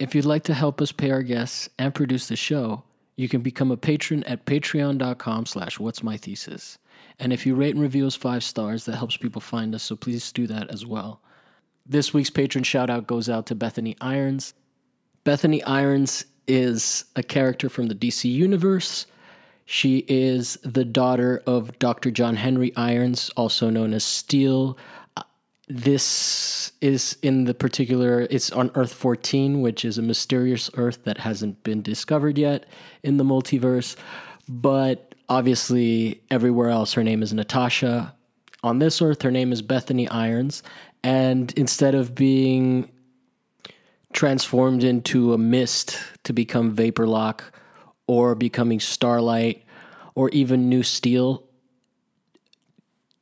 If you'd like to help us pay our guests and produce the show, you can become a patron at patreon.com slash what's my thesis. And if you rate and review us five stars, that helps people find us, so please do that as well. This week's patron shout out goes out to Bethany Irons. Bethany Irons is a character from the DC Universe. She is the daughter of Dr. John Henry Irons, also known as Steel. This is in the particular, it's on Earth 14, which is a mysterious Earth that hasn't been discovered yet in the multiverse. But obviously, everywhere else, her name is Natasha. On this Earth, her name is Bethany Irons. And instead of being transformed into a mist to become Vaporlock or becoming Starlight or even New Steel.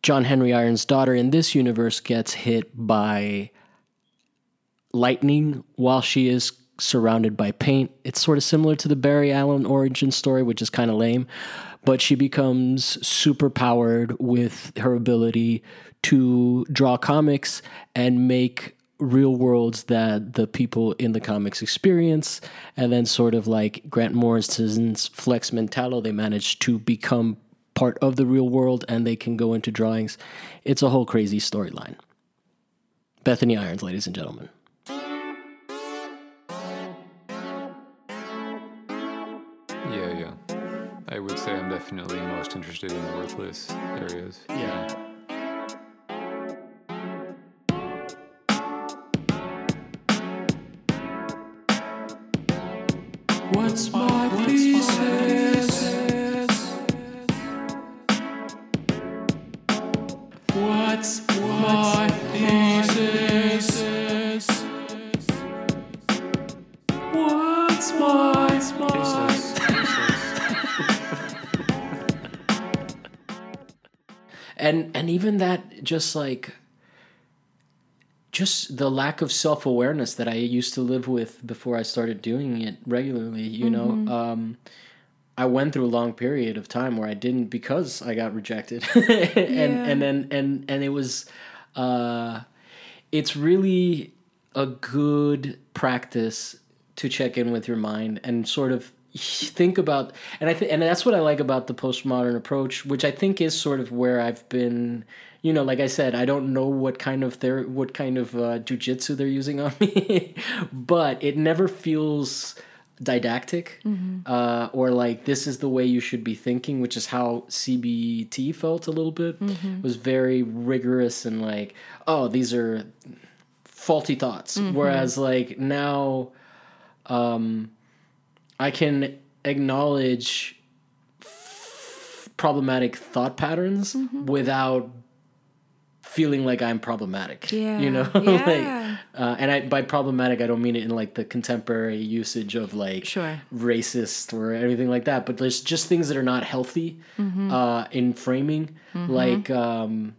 John Henry Irons' daughter in this universe gets hit by lightning while she is surrounded by paint. It's sort of similar to the Barry Allen origin story, which is kind of lame, but she becomes super powered with her ability to draw comics and make real worlds that the people in the comics experience and then sort of like grant morrison's flex mentallo they manage to become part of the real world and they can go into drawings. It's a whole crazy storyline. Bethany irons ladies and gentlemen. Yeah, yeah. I would say I'm definitely most interested in the worthless areas. yeah. What's just like just the lack of self-awareness that i used to live with before i started doing it regularly you know? Um i went through a long period of time where i didn't because i got rejected. And and then and and it was uh it's really a good practice to check in with your mind and sort of think about and I think and that's what I like about the postmodern approach, which I think is sort of where I've been. You know, like I said, I don't know what kind of their what kind of uh, jujitsu they're using on me, but it never feels didactic uh, or like this is the way you should be thinking, which is how CBT felt a little bit. It was very rigorous and like, oh, these are faulty thoughts. Whereas like now, um, I can acknowledge problematic thought patterns without feeling like I'm problematic. Yeah, You know, yeah. like, uh, and I by problematic I don't mean it in like the contemporary usage of like Sure. racist or anything like that, but there's just things that are not healthy Mm-hmm. uh, in framing. Like, um,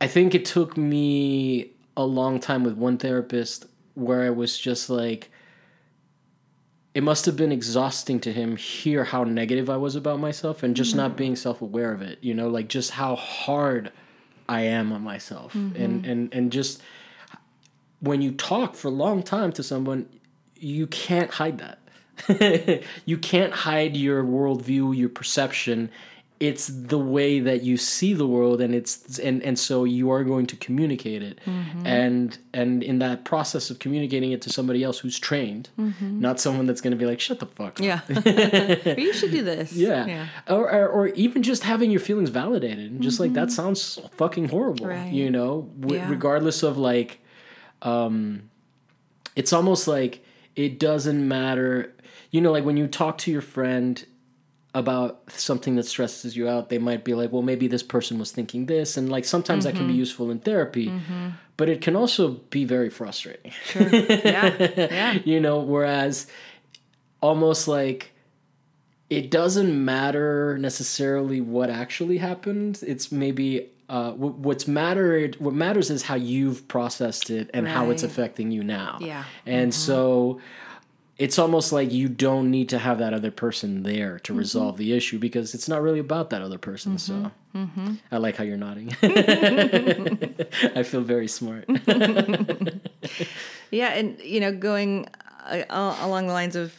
I think it took me a long time with one therapist where I was just like, it must have been exhausting to him hear how negative I was about myself and just not mm-hmm. being self aware of it. You know, like just how hard I am on myself, mm-hmm. and and and just when you talk for a long time to someone, you can't hide that. you can't hide your worldview, your perception. It's the way that you see the world, and it's and and so you are going to communicate it, mm-hmm. and and in that process of communicating it to somebody else who's trained, mm-hmm. not someone that's going to be like, "Shut the fuck up." Yeah. You should do this. Yeah. Yeah. Or, or or even just having your feelings validated. And just like that mm-hmm. sounds fucking horrible. Right. You know, w- Yeah. regardless of like, um, it's almost like it doesn't matter. You know, like when you talk to your friend about something that stresses you out, they might be like, well, maybe this person was thinking this. And like sometimes that can be mm-hmm. useful in therapy, mm-hmm. but it can also be very frustrating. Yeah. Yeah. you know, whereas almost like it doesn't matter necessarily what actually happened. It's maybe uh, what's mattered. What matters is how you've processed it and how it's affecting you now. Yeah. and mm-hmm. so it's almost like you don't need to have that other person there to resolve the issue because it's not really about that other person. So I like how you're nodding. I feel very smart. Yeah, and you know, going uh, along the lines of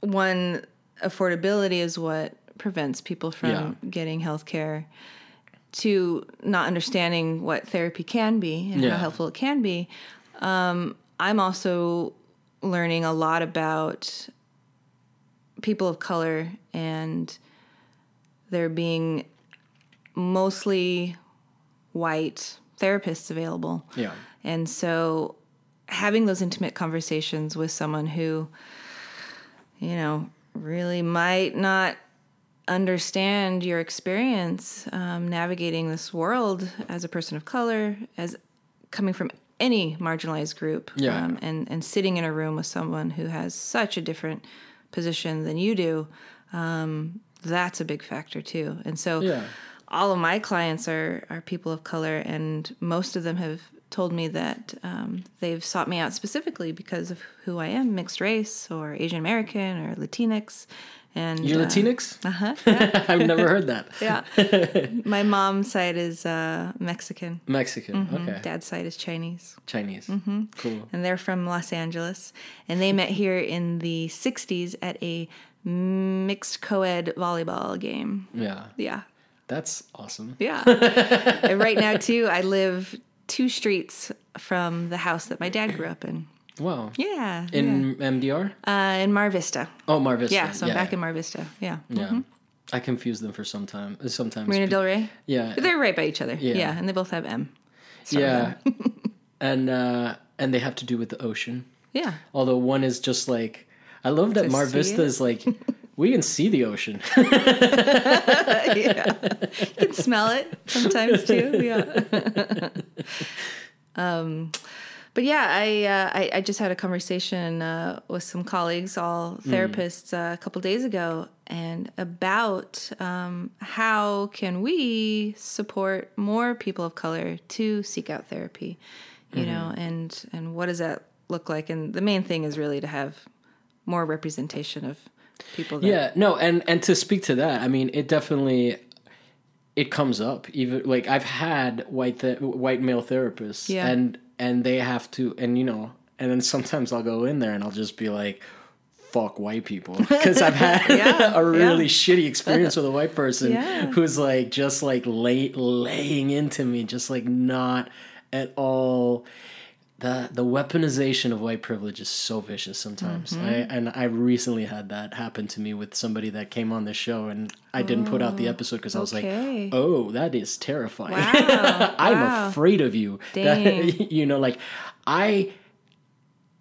one affordability is what prevents people from Yeah. getting health care to not understanding what therapy can be and Yeah. how helpful it can be. Um, I'm also learning a lot about people of color and there being mostly white therapists available. Yeah. And so having those intimate conversations with someone who, you know, really might not understand your experience um, navigating this world as a person of color, as coming from any marginalized group, Yeah. um, and, and sitting in a room with someone who has such a different position than you do, um, that's a big factor too. And so Yeah. all of my clients are are people of color, and most of them have told me that um, they've sought me out specifically because of who I am, mixed race or Asian American or Latinx. And You're uh, Latinx? Uh-huh. I've never heard that. Yeah. my mom's side is uh, Mexican. Mexican. Mm-hmm. Okay. Dad's side is Chinese. Chinese. Cool. And they're from Los Angeles. And they met here in the 60s at a mixed co ed volleyball game. Yeah. Yeah. That's awesome. Yeah. and right now, too, I live two streets from the house that my dad grew up in. Wow. Yeah. In MDR? Uh, in Mar Vista. Oh, Mar Vista. Yeah. So I'm back yeah. in Mar Vista. Yeah. Yeah. I confuse them for some time. Sometimes. Marina Del Rey. yeah. They're right by each other. Yeah. Yeah. And they both have M. With Yeah. and uh and they have to do with the ocean. Yeah. Although one is just like I love that To Mar Vista it? is like we can see the ocean. yeah. You can smell it sometimes too. Yeah. um, but yeah, I, uh, I I just had a conversation uh, with some colleagues, all therapists, uh, a couple days ago, and about um, how can we support more people of color to seek out therapy, you know, and and what does that look like? And the main thing is really to have more representation of people. That, Yeah, no, and and to speak to that, I mean, it definitely it comes up. Even like I've had white th- white male therapists, Yeah. and and they have to, and you know, and then sometimes I'll go in there and I'll just be like. Fuck white people because I've had Yeah, a really yeah. shitty experience with a white person Yeah. who's like just like lay, laying into me, just like not at all the the weaponization of white privilege is so vicious sometimes. Mm-hmm. I, and I recently had that happen to me with somebody that came on the show, and I didn't put out the episode because I was okay. like, "Oh, that is terrifying. Wow, I'm wow. afraid of you." That- you know, like I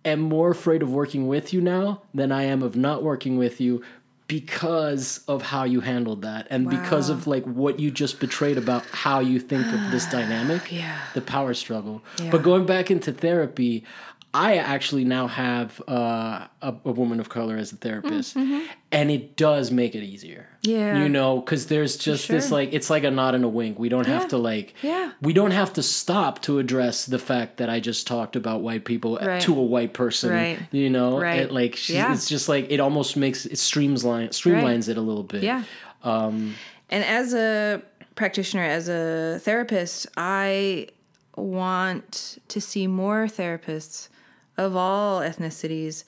am more afraid of working with you now than I am of not working with you because of how you handled that and because of like what you just betrayed about how you think of this dynamic Yeah. the power struggle Yeah. but going back into therapy i actually now have uh, a, a woman of color as a therapist and it does make it easier Mm, Yeah. you know because there's just this like it's like a nod and a wink we don't have to like Yeah. we don't have to stop to address the fact that i just talked about white people Right. to a white person Right. you know Right. It, like she, Yeah. it's just like it almost makes it streamlines streamlines it a little bit Yeah. um And as a practitioner, as a therapist, I want to see more therapists of all ethnicities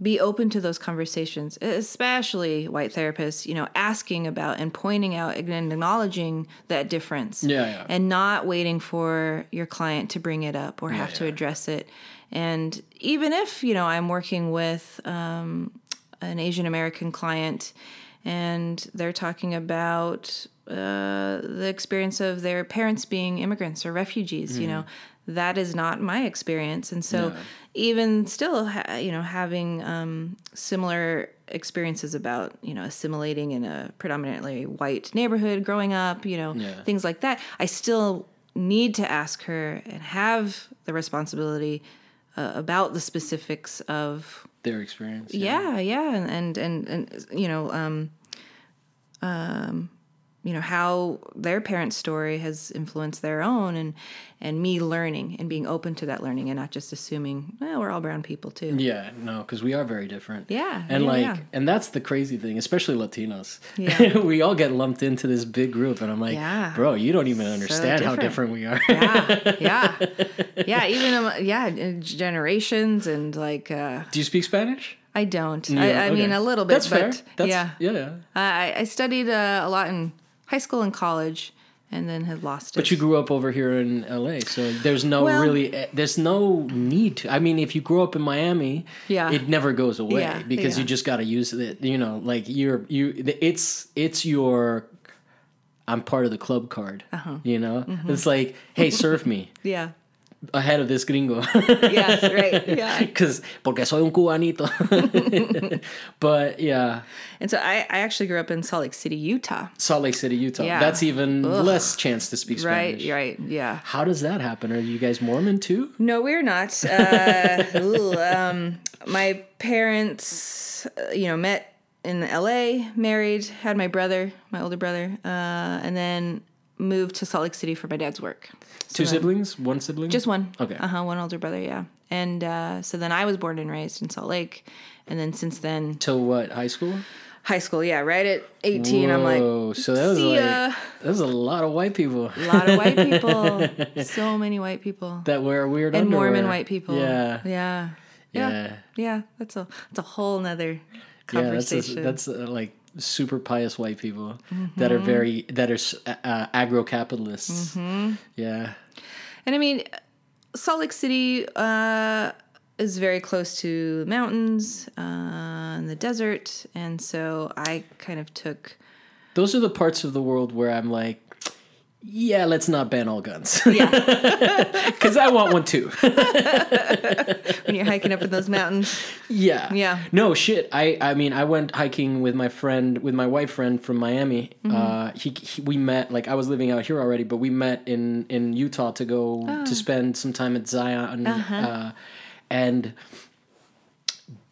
be open to those conversations, especially white therapists, you know, asking about and pointing out and acknowledging that difference. Yeah, yeah. And not waiting for your client to bring it up or have to address it. And even if, you know, I'm working with um, an Asian American client and they're talking about uh, the experience of their parents being immigrants or refugees, you know, that is not my experience. And so, Yeah. even still, you know, having um, similar experiences about, you know, assimilating in a predominantly white neighborhood growing up, you know, Yeah. things like that, I still need to ask her and have the responsibility uh, about the specifics of their experience yeah yeah and and and, and you know um um you know how their parents' story has influenced their own, and and me learning and being open to that learning, and not just assuming, well, we're all brown people too. Yeah, no, because we are very different. Yeah, and yeah, like, yeah. and that's the crazy thing, especially Latinos. Yeah. we all get lumped into this big group, and I'm like, Yeah. bro, you don't even understand how different different. we are. yeah, yeah, yeah. Even um, yeah, generations and like uh, Do you speak Spanish? I don't. Yeah, I, I mean a little bit, That's but fair. That's, yeah, yeah, yeah. I, I studied uh, a lot in high school and college, and then had lost it. But you grew up over here in LA, so there's no Well- really, eh, there's no need to. I mean, if you grow up in Miami, Yeah. it never goes away Yeah, because you just got to use it. You know, like you're you, it's it's your. I'm part of the club card. Uh-huh. You know, Mm-hmm. it's like, hey, serve me yeah, ahead of this gringo. yes, right, yeah. Because porque soy un cubanito. but yeah, And so I, I actually grew up in Salt Lake City, Utah. Salt Lake City, Utah. Yeah. That's even less chance to speak Right, Spanish. right, Right. yeah. How does that happen? Are you guys Mormon too? No, we're not. Uh, ooh, um, my parents, uh, you know, met in L.A., married, had my brother, my older brother, uh, and then moved to Salt Lake City for my dad's work. Two then- siblings? One sibling? Just one. Okay. Uh huh. One older brother. Yeah. And uh, so then I was born and raised in Salt Lake, and then since then Till what? High school? high school. Yeah. Right at eighteen, I'm like, Whoa, so that was like ya. that was a lot of white people a lot of white people. so many white people. that wear weird and underwear. Mormon white people. Yeah, Yeah. Yeah. yeah, Yeah. That's a that's a whole nother conversation. yeah. That's a, that's uh, like super pious white people that are very that are uh, agro capitalists. Mm-hmm. Yeah, and I mean, Salt Lake City uh, is very close to mountains uh, and the desert, and so I kind of took. those are the parts of the world where I'm like. Yeah, let's not ban all guns. Yeah, Because I want one too. when you're hiking up in those mountains. Yeah. Yeah. No shit. I I mean I went hiking with my friend with my wife friend from Miami. Mm-hmm. Uh he, he we met like I was living out here already, but we met in in Utah to go Oh. to spend some time at Zion Uh-huh. uh and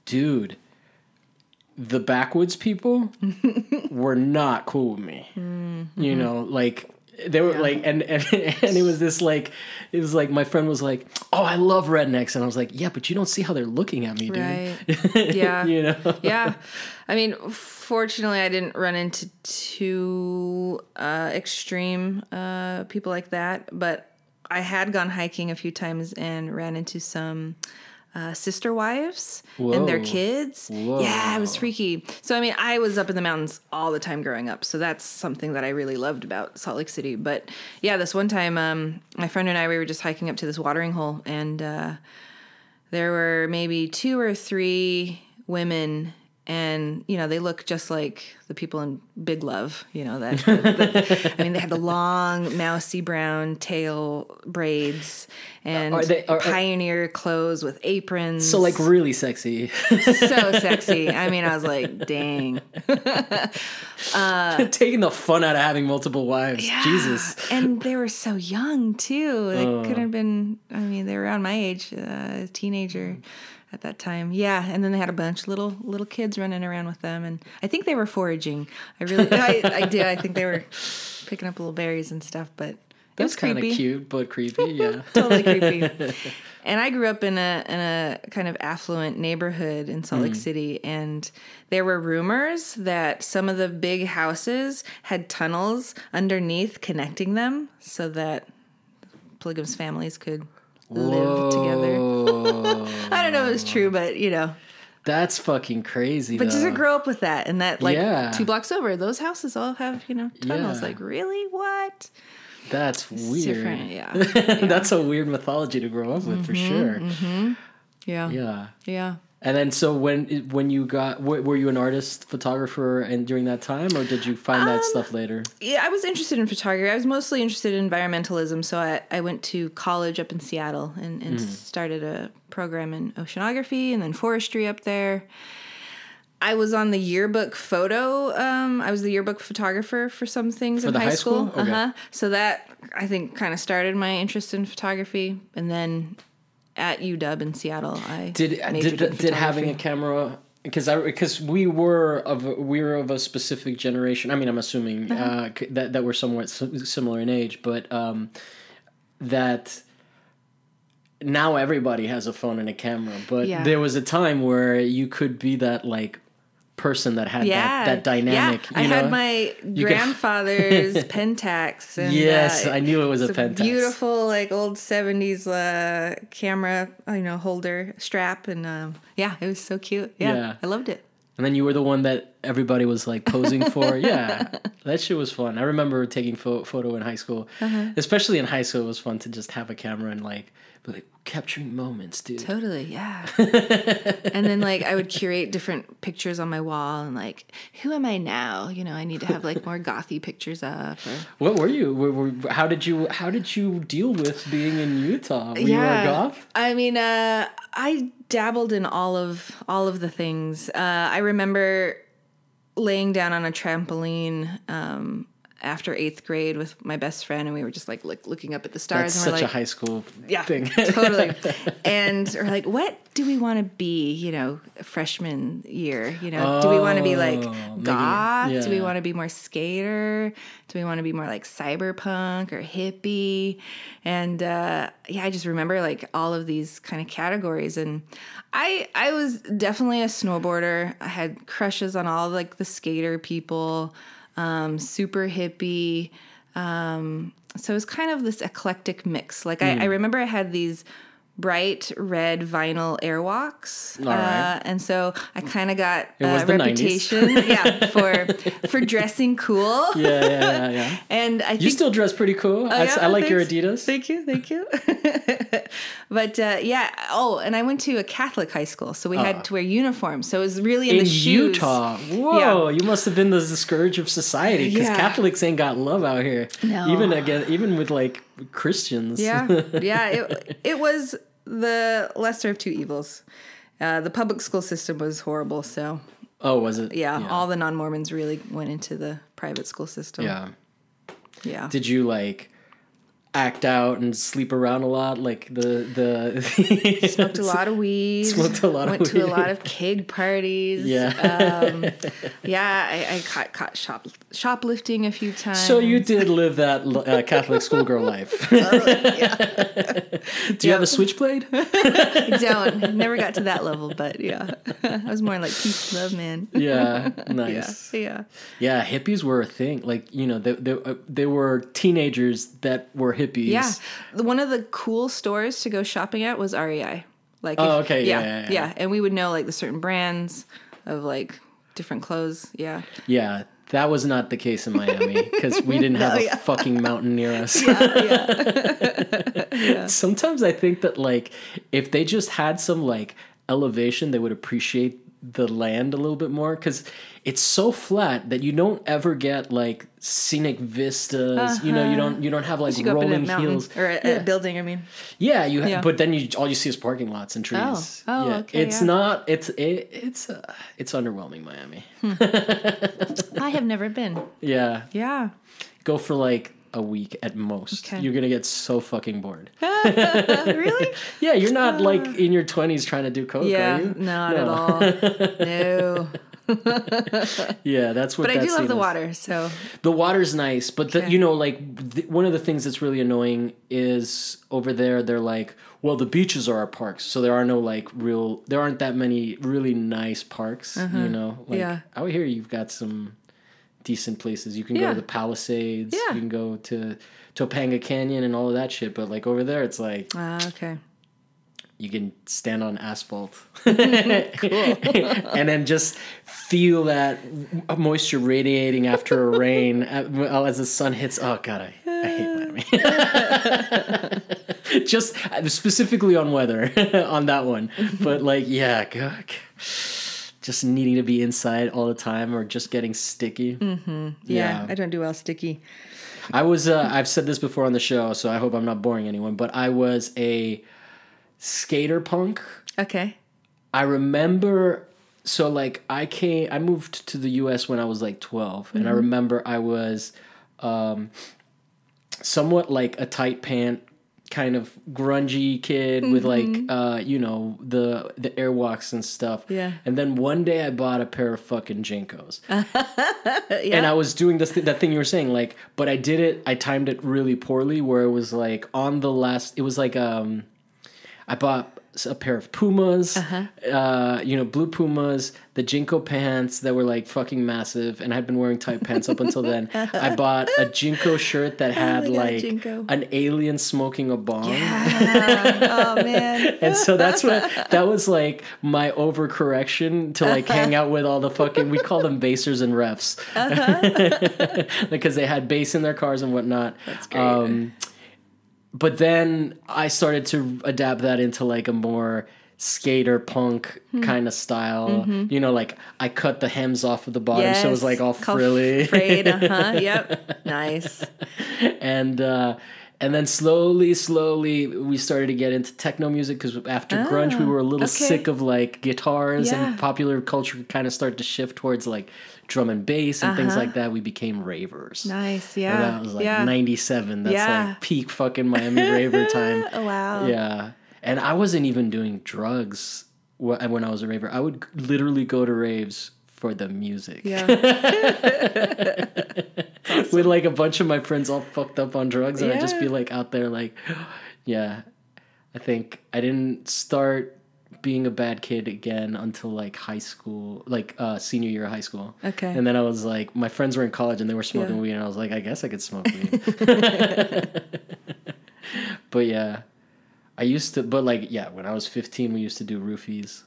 dude the backwoods people were not cool with me. Mm-hmm. You know, like they were like and, and and it was this like it was like my friend was like, "Oh, I love rednecks." And I was like, "Yeah, but you don't see how they're looking at me, dude." Right. Yeah. you know. yeah. I mean, fortunately, I didn't run into too uh, extreme uh, people like that, but I had gone hiking a few times and ran into some uh, sister wives and their Whoa. kids. Yeah, it was freaky. So, I mean, I was up in the mountains all the time growing up. So, that's something that I really loved about Salt Lake City. But yeah, this one time, um, my friend and I, we were just hiking up to this watering hole and, uh, there were maybe two or three women and you know they look just like the people in big love you know that, that- i mean they had the long mousy brown tail braids and Are they- are- pioneer clothes with aprons So like really sexy. so sexy i mean i was like dang Taking the fun out of having multiple wives. Jesus. and they were so young too they Oh. could have been i mean they were around my age uh, teenager at that time yeah and then they had a bunch of little little kids running around with them and i think they were foraging i really I, I did i think they were picking up little berries and stuff but That's was kind of cute, but creepy. Yeah. totally creepy. And I grew up in a in a kind of affluent neighborhood in Salt Mm. Lake City, and there were rumors that some of the big houses had tunnels underneath connecting them, so that polygamous families could live together. I don't know if it's true, but you know, That's fucking crazy. but just to grow up with that, and that like Yeah. two blocks over, those houses all have you know tunnels. Yeah. Like really, what? That's It's weird. different, yeah, That's a weird mythology to grow up with for mm-hmm, sure. Mm-hmm. yeah, Yeah. yeah. And then, so when when you got, were you an artist, photographer, and during that time, or did you find Um, that stuff later? yeah, I was interested in photography. I was mostly interested in environmentalism, so I, I went to college up in Seattle and, and Mm-hmm. started a program in oceanography and then forestry up there. I was on the yearbook photo. Um, I was the yearbook photographer for some things For in high, high school. school? Okay. Uh huh. So that I think kind of started my interest in photography, and then at UW in Seattle, I Did did in did having a camera because I because we were of a- we were of a specific generation. I mean, I'm assuming Uh-huh. uh, that that we're somewhat similar in age, but um, that now everybody has a phone and a camera. But Yeah. there was a time where you could be that like person that had yeah, that, that dynamic. Yeah. you I know? had my could- grandfather's Pentax. And, Yes, uh, I knew it was a Pentax. Beautiful, like old seventies uh, camera, you know, holder strap, and um, yeah, it was so cute. Yeah, Yeah. I loved it. And then you were the one that everybody was like posing for. yeah, that shit was fun. I remember taking pho- photo in high school, Uh-huh. especially in high school. It was fun to just have a camera and like be like capturing moments, dude. Totally, yeah. and then like I would curate different pictures on my wall, and like, who am I now? You know, I need to have like more gothy pictures up. Or, What were you? How did you? How did you deal with being in Utah? Were you a goth? I mean, uh, I dabbled in all of all of the things. Uh, I remember laying down on a trampoline um, after eighth grade with my best friend, and we were just like look, looking up at the stars, That's and we're such like, a high school yeah, thing. totally. And we're like, what do we want to be? You know, freshman year. You know, do we want to be like Oh, maybe- goth? Do we want to be more skater? Do we want to be more like cyberpunk or hippie? And uh, yeah, I just remember like all of these kind of categories. And I I was definitely a snowboarder. I had crushes on all like the skater people. Um, super hippie. Um, so it was kind of this eclectic mix. Like Hmm. I, I remember I had these bright red vinyl airwalks, All right. uh, and so I kind of got a 90s. reputation, yeah, for for dressing cool. yeah, yeah, yeah, yeah. And I think You still dress pretty cool. I, yeah, I like your. Adidas. Thank you, thank you. but uh, yeah, oh, and I went to a Catholic high school, so we had to wear uniforms. So it was really in, Uh. in the shoes. Utah. Whoa, you must have been the scourge of society because Yeah. Catholics ain't got love out here. No. Even again, even with like Christians. Yeah, yeah. It it was the lesser of two evils. Uh, the public school system was horrible, so oh, was it? yeah, all the non Mormons really went into the private school system. yeah. yeah. Did you like act out and sleep around a lot? Like the the Smoked a lot of weed. Smoked a lot of Went to a lot of keg parties. Yeah. Um, yeah, I, I caught caught shop shoplifting a few times. So you did live that uh, Catholic schoolgirl life. Do you have a switchblade? I don't. Never got to that level, but yeah, I was more like peace, love, man. Yeah, Yeah, nice. yeah. Yeah, hippies were a thing. Like you know, they they, uh, they were teenagers that were hippies. Yeah, one of the cool stores to go shopping at was REI. Like, Oh, if- okay, yeah, yeah, yeah, yeah. and we would know like the certain brands of like different clothes. Yeah, Yeah, that was not the case in Miami because we didn't have No, a yeah. fucking mountain near us. yeah, Sometimes I think that like if they just had some like elevation, they would appreciate the land a little bit more because it's so flat that you don't ever get like scenic vistas. You know, you don't you don't have like you go up in a rolling hills. or a, a building. I mean, Yeah, you. Ha- Yeah. But then you all you see is parking lots and trees. Oh. Oh, yeah. okay, It's yeah. not. It's it, it's uh, it's underwhelming, Miami. I have never been. Yeah, Yeah, go for like a week at most. Okay. You're gonna get so fucking bored. really? Yeah, you're not like in your twenties trying to do coke, yeah, are you? not No. at all. No, Yeah, that's what. but I that do love the is. water. So The water's nice, but the, you know, like th- one of the things that's really annoying is over there. They're like, well, the beaches are our parks, so there are no like real. There aren't that many really nice parks. You know, like Uh-huh. Yeah. out here you've got some decent places. You can go to the Palisades. Yeah. You can go to Topanga Canyon and all of that shit. But like over there, it's like ah, okay. you can stand on asphalt and then just feel that moisture radiating after a rain uh, as the sun hits oh god i, I hate miami just uh, specifically on weather on that one but like yeah god just needing to be inside all the time or just getting sticky Yeah, I don't do well sticky. I was uh, I've said this before on the show, so I hope I'm not boring anyone, but I was a skater punk. Okay. I remember so like I came I moved to the US when I was like 12 and I remember I was um somewhat like a tight pant kind of grungy kid with like uh you know the the airwalks and stuff. Yeah. And then one day I bought a pair of fucking JNCOs. yeah. And I was doing this th- that thing you were saying like but I did it I timed it really poorly where it was like on the last it was like um I bought a pair of Pumas, uh you know, blue Pumas, the JNCO pants that were like fucking massive, and I'd been wearing tight pants up until then. I bought a JNCO shirt that had my God, like JNCO. an alien smoking a bong. oh man. And so that's what that was like my overcorrection to like hang out with all the fucking we call them basers and refs because they had bass in their cars and whatnot. That's great. Um, but then I started to adapt that into like a more skater punk Hmm. kind of style. Mm-hmm. You know, like I cut the hems off of the bottom so it was like all frilly. Frayed, uh-huh. Yep. Nice. and uh and then slowly slowly we started to get into techno music because after grunge we were a little okay. sick of like guitars Yeah. and popular culture kind of started to shift towards like drum and bass and things Uh-huh. like that we became ravers Nice. And Yeah. that was like yeah. 97 that's Yeah. like peak fucking miami raver time Oh, wow. yeah and i wasn't even doing drugs when i was a raver i would literally go to raves for the music Yeah. with like a bunch of my friends all fucked up on drugs and I'd just be like out there like yeah I think I didn't start being a bad kid again until like high school like uh senior year of high school Okay. and then I was like my friends were in college and they were smoking Yeah. weed and I was like I guess I could smoke weed but yeah I used to but like yeah when I was 15 we used to do roofies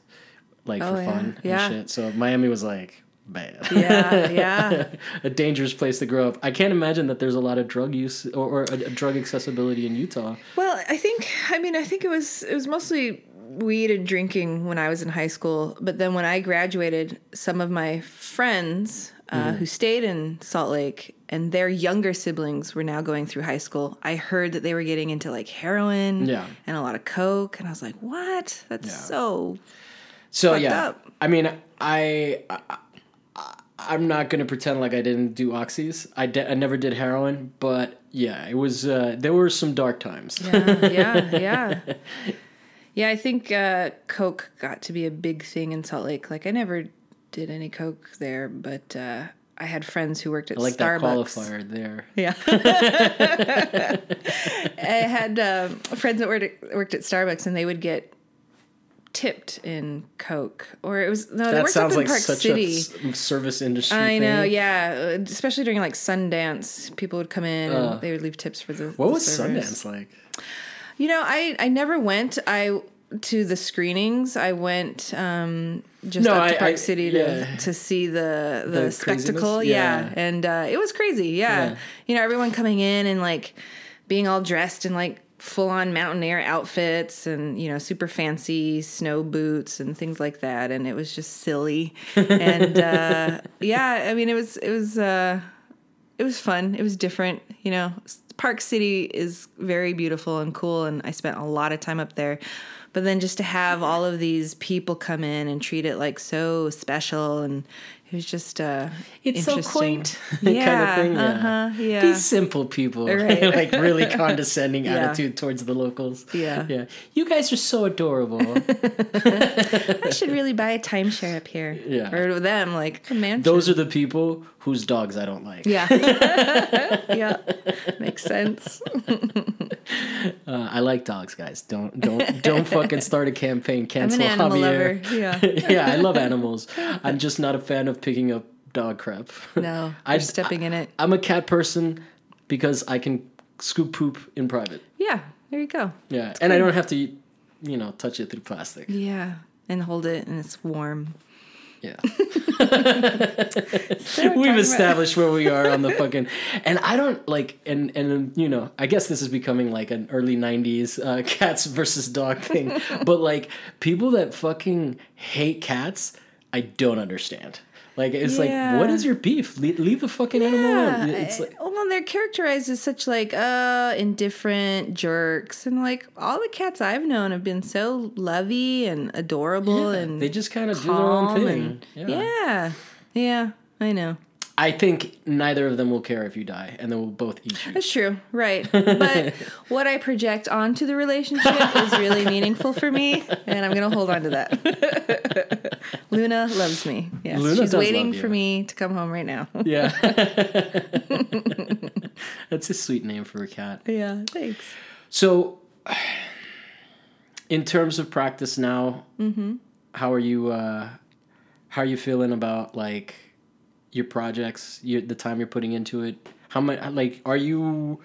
like Oh, for yeah. fun Yeah. and shit so Miami was like bad Yeah. Yeah. a dangerous place to grow up. I can't imagine that there's a lot of drug use or, or a, a drug accessibility in Utah. Well, I think I mean I think it was it was mostly weed and drinking when I was in high school, but then when I graduated, some of my friends uh, Mm-hmm. who stayed in Salt Lake and their younger siblings were now going through high school. I heard that they were getting into like heroin Yeah. and a lot of coke, and I was like, "What? That's Yeah. so So yeah, up. I mean, I, I I'm not gonna pretend like I didn't do oxys. I, de- I never did heroin, but yeah, it was. Uh, there were some dark times. yeah, yeah, yeah. Yeah, I think uh, Coke got to be a big thing in Salt Lake. Like, I never did any Coke there, but uh, I had friends who worked at I like Starbucks. qualifier there. Yeah. I had um, friends that worked at, worked at Starbucks, and they would get tipped in Coke, or it was no, they That worked sounds up in like Park such City. a service industry. I thing. know, yeah. Especially during like Sundance, people would come in Uh, and they would leave tips for the. What the was servers. Sundance like? You know, I I never went. I to the screenings. I went um, just No, up to I- Park I- City to yeah. to see the the, The spectacle. Yeah, Yeah. and uh, it was crazy. Yeah. Yeah. you know, everyone coming in and like being all dressed in like full on mountaineer outfits and you know super fancy snow boots and things like that and it was just silly and uh yeah i mean it was it was uh it was fun. It was different. You know, Park City is very beautiful and cool, and I spent a lot of time up there. But then just to have all of these people come in and treat it like so special, and it was just uh, It's so quaint, Yeah, kind of thing. Yeah. uh-huh, yeah. These simple people, Right. like really condescending Yeah. attitude towards the locals. Yeah. yeah. You guys are so adorable. I should really buy a timeshare up here. Yeah. or them like a mansion. Those are the people whose dogs I don't like. yeah, yeah, makes sense. Uh, I like dogs, guys. Don't don't don't fucking start a campaign. I'm Cancel an animal Javier. lover. Yeah, yeah, I love animals. I'm just not a fan of picking up dog crap. no, I'm stepping in it. I'm a cat person because I can scoop poop in private. Yeah, there you go. Yeah, and I don't have to, you know, touch it through plastic. Yeah, and hold it, and it's warm. Yeah. We've established where we are on the fucking, and I don't like, and and you know, I guess this is becoming like an early '90s uh, cats versus dog thing, but like people that fucking hate cats, I don't understand. Like it's like, what is your beef? Le- leave the fucking animal alone. It's like, I- well, they're characterized as such like uh indifferent jerks, and like all the cats I've known have been so lovey and adorable yeah, and they just kind of do their own thing. and- yeah. yeah, yeah, I know. I think neither of them will care if you die, and they will both eat you. That's true, right? But what I project onto the relationship is really meaningful for me, and I'm gonna hold on to that. Luna loves me. Yes, Luna she's waiting for me to come home right now. Yeah. That's a sweet name for a cat. yeah, thanks. So, in terms of practice now, Mm-hmm. how are you? Uh, how are you feeling about like your projects? Your, the time you're putting into it. How much? Like, are you?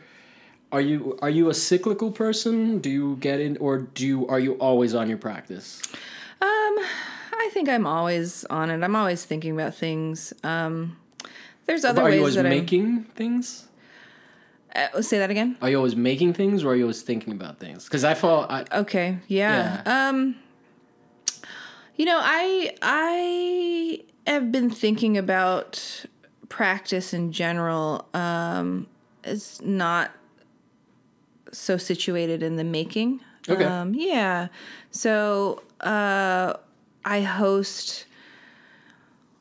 Are you are you a cyclical person? Do you get in, or do you are you always on your practice? Um, I think I'm always on it. I'm always thinking about things. Um, there's other are you ways always that making things? I'm. Uh, say that again. Are you always making things, or are you always thinking about things? Because I fall. I, Okay. Yeah. Um you know, I I have been thinking about practice in general um is not so situated in the making. Okay. Um yeah. So uh I host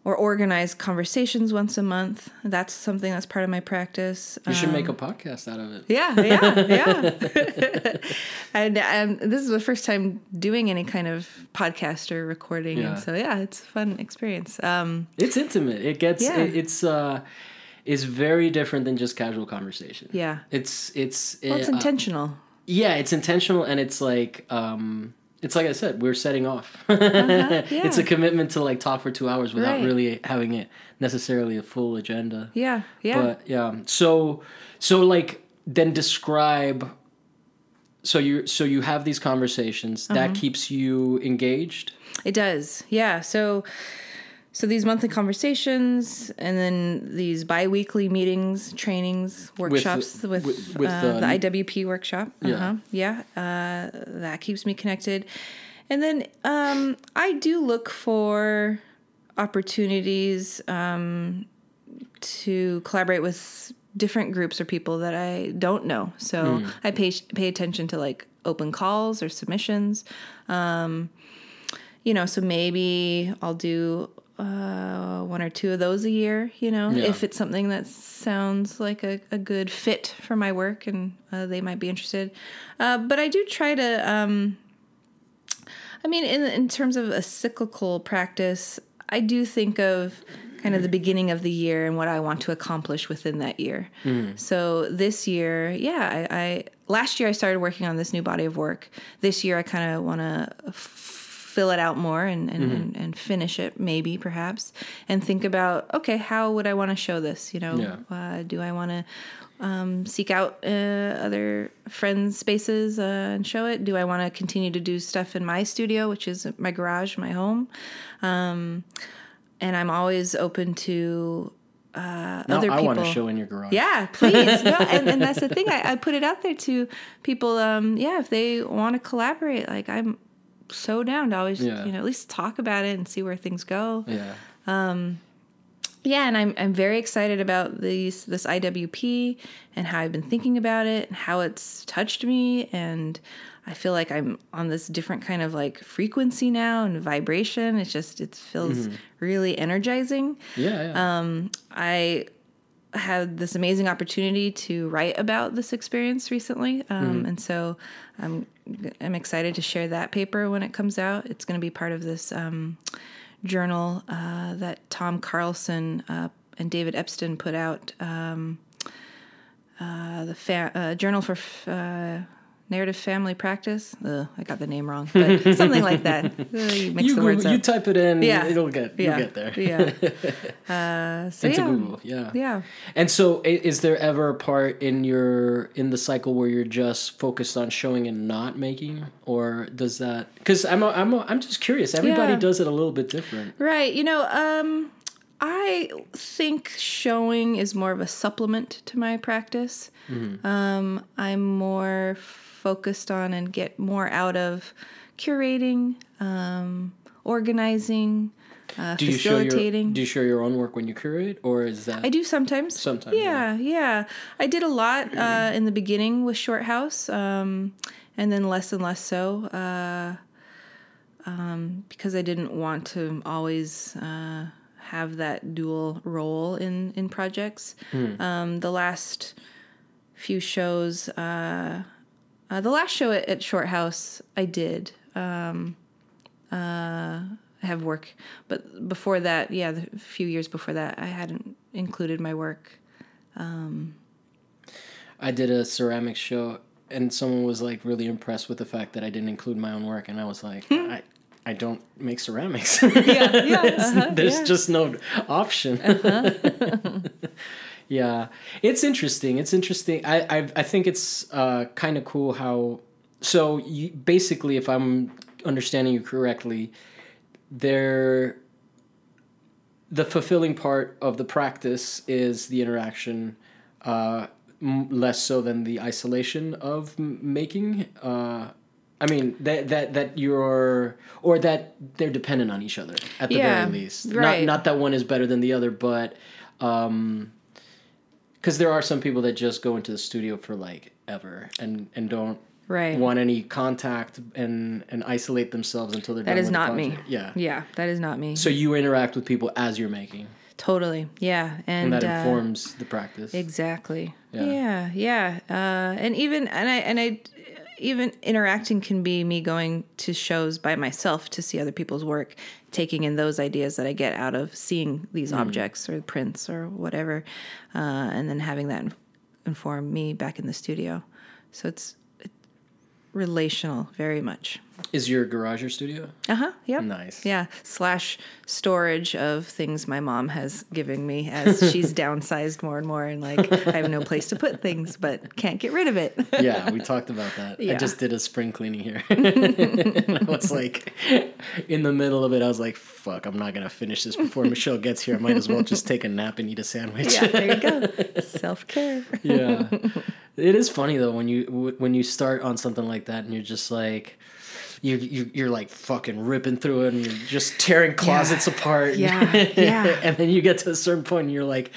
or organize conversations once a month. That's something that's part of my practice. you should Um, make a podcast out of it. yeah, yeah, yeah. and um, this is the first time doing any kind of podcast or recording, Yeah. and so yeah, it's a fun experience. Um, It's intimate. It gets Yeah. it, it's uh it's very different than just casual conversation. yeah, It's it's well, it's uh, intentional. yeah, it's intentional and it's like um it's like I said, we're setting off. It's a commitment to like talk for 2 hours without Right. really having it necessarily a full agenda. Yeah, yeah. But yeah. So so like then describe so you so you have these conversations Uh-huh. that keeps you engaged. It does. Yeah. So so these monthly conversations and then these bi-weekly meetings, trainings, workshops with, with- with, uh, uh, the IWP workshop. Yeah. Uh-huh. Yeah. Uh, that keeps me connected. And then um, I do look for opportunities um, to collaborate with different groups or people that I don't know. So I pay pay attention to like open calls or submissions. Um, you know, so maybe I'll do uh, one or two of those a year. You know, Yeah. if it's something that sounds like a, a good fit for my work and uh, they might be interested. Uh, but I do try to. Um, I mean, in in terms of a cyclical practice, I do think of kind of the beginning of the year and what I want to accomplish within that year. So this year, yeah, I, I last year I started working on this new body of work. This year I kind of want to f- fill it out more and and, and and finish it maybe perhaps and think about okay how would I want to show this you know Yeah. uh, do I want to um, seek out uh, other friends' spaces uh, and show it? Do I want to continue to do stuff in my studio, which is my garage, my home? Um, and I'm always open to uh, Now other I people. want to show in your garage. Yeah, please. no, and, and that's the thing. I, I put it out there to people. Um, yeah, if they want to collaborate, like I'm so down to always, Yeah. you know, at least talk about it and see where things go. Yeah. Um, Yeah, and I'm I'm very excited about these this IWP and how I've been thinking about it and how it's touched me and I feel like I'm on this different kind of like frequency now and vibration. It's just it feels really energizing. Yeah, yeah. Um, I had this amazing opportunity to write about this experience recently, um, and so I'm I'm excited to share that paper when it comes out. It's going to be part of this um, journal uh, that Tom Carlson uh, and David Epston put out. Um, uh, the fa- uh, Journal for F- uh, Narrative Family Practice. Ugh, I got the name wrong, but something like that. You mix you, the words Google, you up. type it in, Yeah. it'll get yeah, you'll get there. yeah. Uh, so Into yeah. Google, yeah. Yeah. And so, is there ever a part in your in the cycle where you're just focused on showing and not making, or does that? Because I'm a, I'm a, I'm just curious. Everybody Yeah. does it a little bit different. Right. You know, um, I think showing is more of a supplement to my practice. Um, I'm more focused on and get more out of curating, um, organizing, uh, Do you show your facilitating. Do you show your own work when you curate, or is that? I do sometimes. Sometimes, Yeah, yeah. I did a lot uh, in the beginning with Short House, um, and then less and less so uh, um, because I didn't want to always uh, have that dual role in in projects. Um, the last few shows, uh, uh, the last show at, at Short House, I did um, uh, have work, but before that, yeah, the few years before that, I hadn't included my work. I did a ceramics show, and someone was like really impressed with the fact that I didn't include my own work, and I was like, I, I don't make ceramics. Yeah, yeah, uh-huh, There's yeah. just no option. yeah, it's interesting. It's interesting. I I, I think it's uh, kind of cool how. So you, basically, if I'm understanding you correctly, there. The fulfilling part of the practice is the interaction, uh, m- less so than the isolation of m- making. Uh, I mean that that that you're or that they're dependent on each other at the Yeah, very least. right. Not not that one is better than the other, but um, because there are some people that just go into the studio for like ever and and don't Right. want any contact and and isolate themselves until they're That done is not me. Yeah. Yeah, that is not me. So you interact with people as you're making, totally. Yeah, and, and, that uh, informs the practice. Exactly. Yeah. Yeah, yeah. Uh, and even and I and I even interacting can be me going to shows by myself to see other people's work, taking in those ideas that I get out of seeing these objects or prints or whatever, uh, and then having that inform me back in the studio. So it's, it's relational, very much. Is your garage your studio? Uh huh. Yep. Nice. Yeah. Slash storage of things my mom has given me as she's downsized more and more, and like I have no place to put things, but can't get rid of it. yeah, we talked about that. I just did a spring cleaning here. and I was like, in the middle of it, I was like, fuck, I'm not going to finish this before Michelle gets here. I might as well just take a nap and eat a sandwich. yeah. There you go. Self care. yeah. It is funny though when you when you start on something like that and you're just like you you you're like fucking ripping through it and you're just tearing closets apart. Yeah, yeah. and then you get to a certain point and you're like,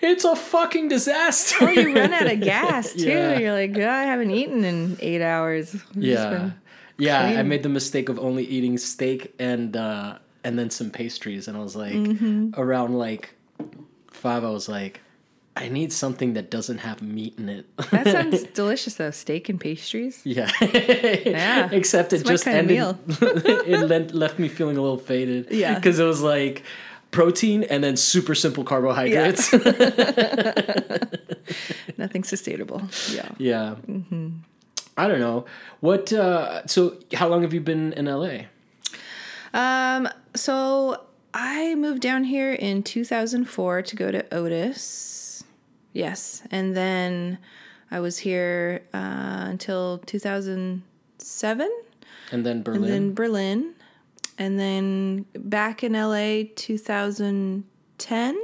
it's a fucking disaster. Or you run out of gas too. Yeah. You're like, "God, I haven't eaten in eight hours. I've Yeah. Yeah, I made the mistake of only eating steak and uh and then some pastries and I was like Mm-hmm. around like 5 I was like I need something that doesn't have meat in it. That sounds delicious though. Steak and pastries. yeah. Yeah. Except it just ended it le- left me feeling a little faded. Yeah. Cuz it was like protein and then super simple carbohydrates. Nothing sustainable. Yeah. Yeah. Mm-hmm. I don't know. What uh so how long have you been in LA? Um, so I moved down here in 2004 to go to Otis. Yes. And then I was here uh, until 2007 And then Berlin. and then Berlin. And then back in LA 2010.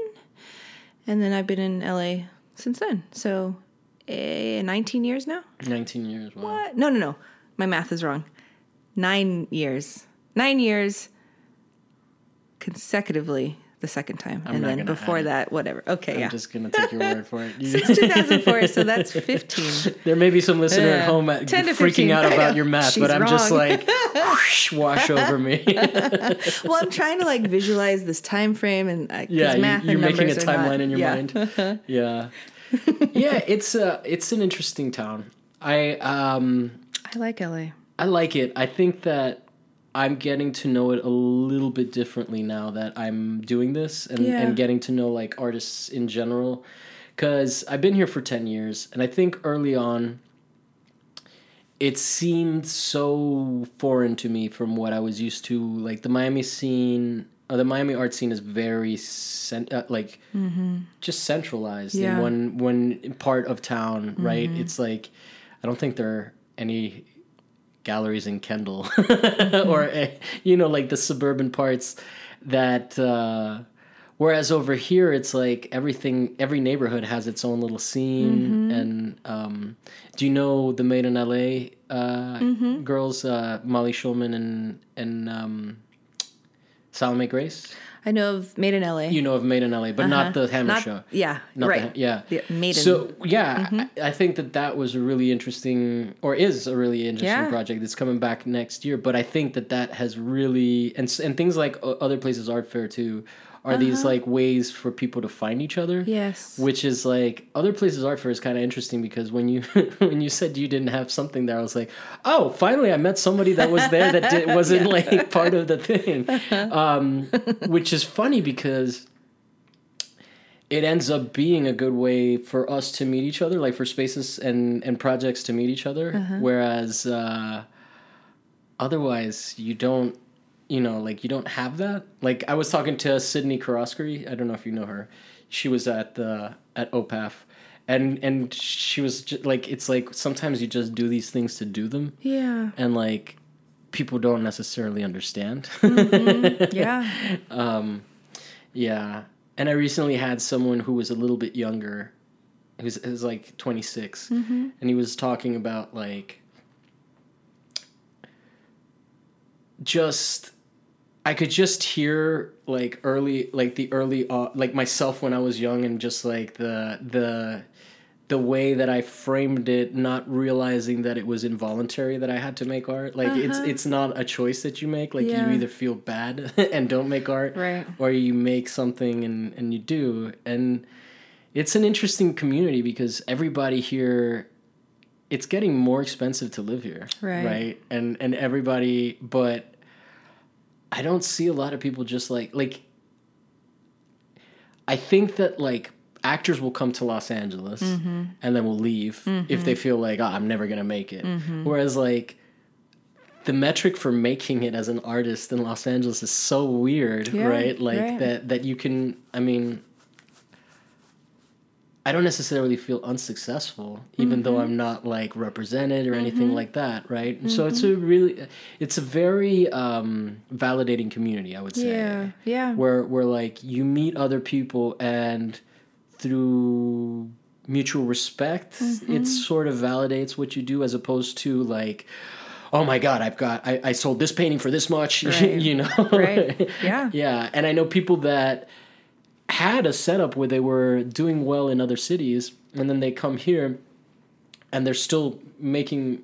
And then I've been in LA since then. So eh, 19 years now? 19 years. Wow. What? No, no, no. My math is wrong. Nine years. Nine years consecutively the second time. I'm and then before that, whatever. Okay, I'm yeah. just gonna take your word for it. Since 2004, so that's 15. there may be some listener at home at, 10 freaking out about your math, She's but I'm just like whoosh, wash over me. well, I'm trying to like visualize this time frame and uh, yeah, math you, you're making a timeline not- in your yeah. mind. Yeah, yeah. It's uh it's an interesting town. I um I like LA. I like it. I think that I'm getting to know it a little bit differently now that I'm doing this and, Yeah. and getting to know like artists in general. Cause I've been here for 10 years and I think early on it seemed so foreign to me from what I was used to. Like the Miami scene, uh, the Miami art scene is very cent- uh, like just centralized Yeah. in one one part of town, right? It's like I don't think there are any galleries in Kendall. Or eh, you know like the suburban parts that uh whereas over here it's like everything every neighborhood has its own little scene and um do you know the made in LA uh girls uh Molly Schulman and and um Salome Grace I know of Made in LA. you know of Made in LA but not uh-huh. the Hammer Not- show Yeah, not right. the, yeah. The Made in- So yeah, mm-hmm. I, I think that that was a really interesting, or is a really interesting Yeah. project that's coming back next year. But I think that that has really and and things like other places art fair too are these like ways for people to find each other. Yes. Which is like other places are for is kind of interesting because when you when you said you didn't have something there, I was like, oh, finally I met somebody that was there that did, wasn't like part of the thing, um, which is funny because it ends up being a good way for us to meet each other, like for spaces and and projects to meet each other. Whereas uh, otherwise, you don't, you know, like you don't have that. Like I was talking to Sydney Karoskery. I don't know if you know her. She was at the at OPAF. And and she was just, like, it's like sometimes you just do these things to do them, Yeah. and like people don't necessarily understand. Mm-hmm. Yeah. Um, yeah, and I recently had someone who was a little bit younger, who was, like 26, mm-hmm. and he was talking about like just I could just hear like early like the early uh, like myself when I was young and just like the the the way that I framed it, not realizing that it was involuntary that I had to make art. Like it's it's not a choice that you make. Like Yeah. you either feel bad and don't make art, Right. or you make something and and you do. And it's an interesting community because everybody here. It's getting more expensive to live here, Right. Right, and and everybody, but I don't see a lot of people just like like. I think that like actors will come to Los Angeles mm-hmm. and then will leave if they mm-hmm. feel like oh, I'm never gonna make it. Mm-hmm. Whereas like the metric for making it as an artist in Los Angeles is so weird, Yeah, right? Like right. that that you can. I mean, I don't necessarily feel unsuccessful, even though Mm-hmm. I'm not like represented or anything like that, right? And So it's a really, it's a very um, validating community, I would say Yeah. Yeah. where where like you meet other people and through mutual respect it sort of validates what you do as opposed to like oh my god i've got i, I sold this painting for this much Right. you know Right. Yeah. yeah and i know people that had a setup where they were doing well in other cities and then they come here and they're still making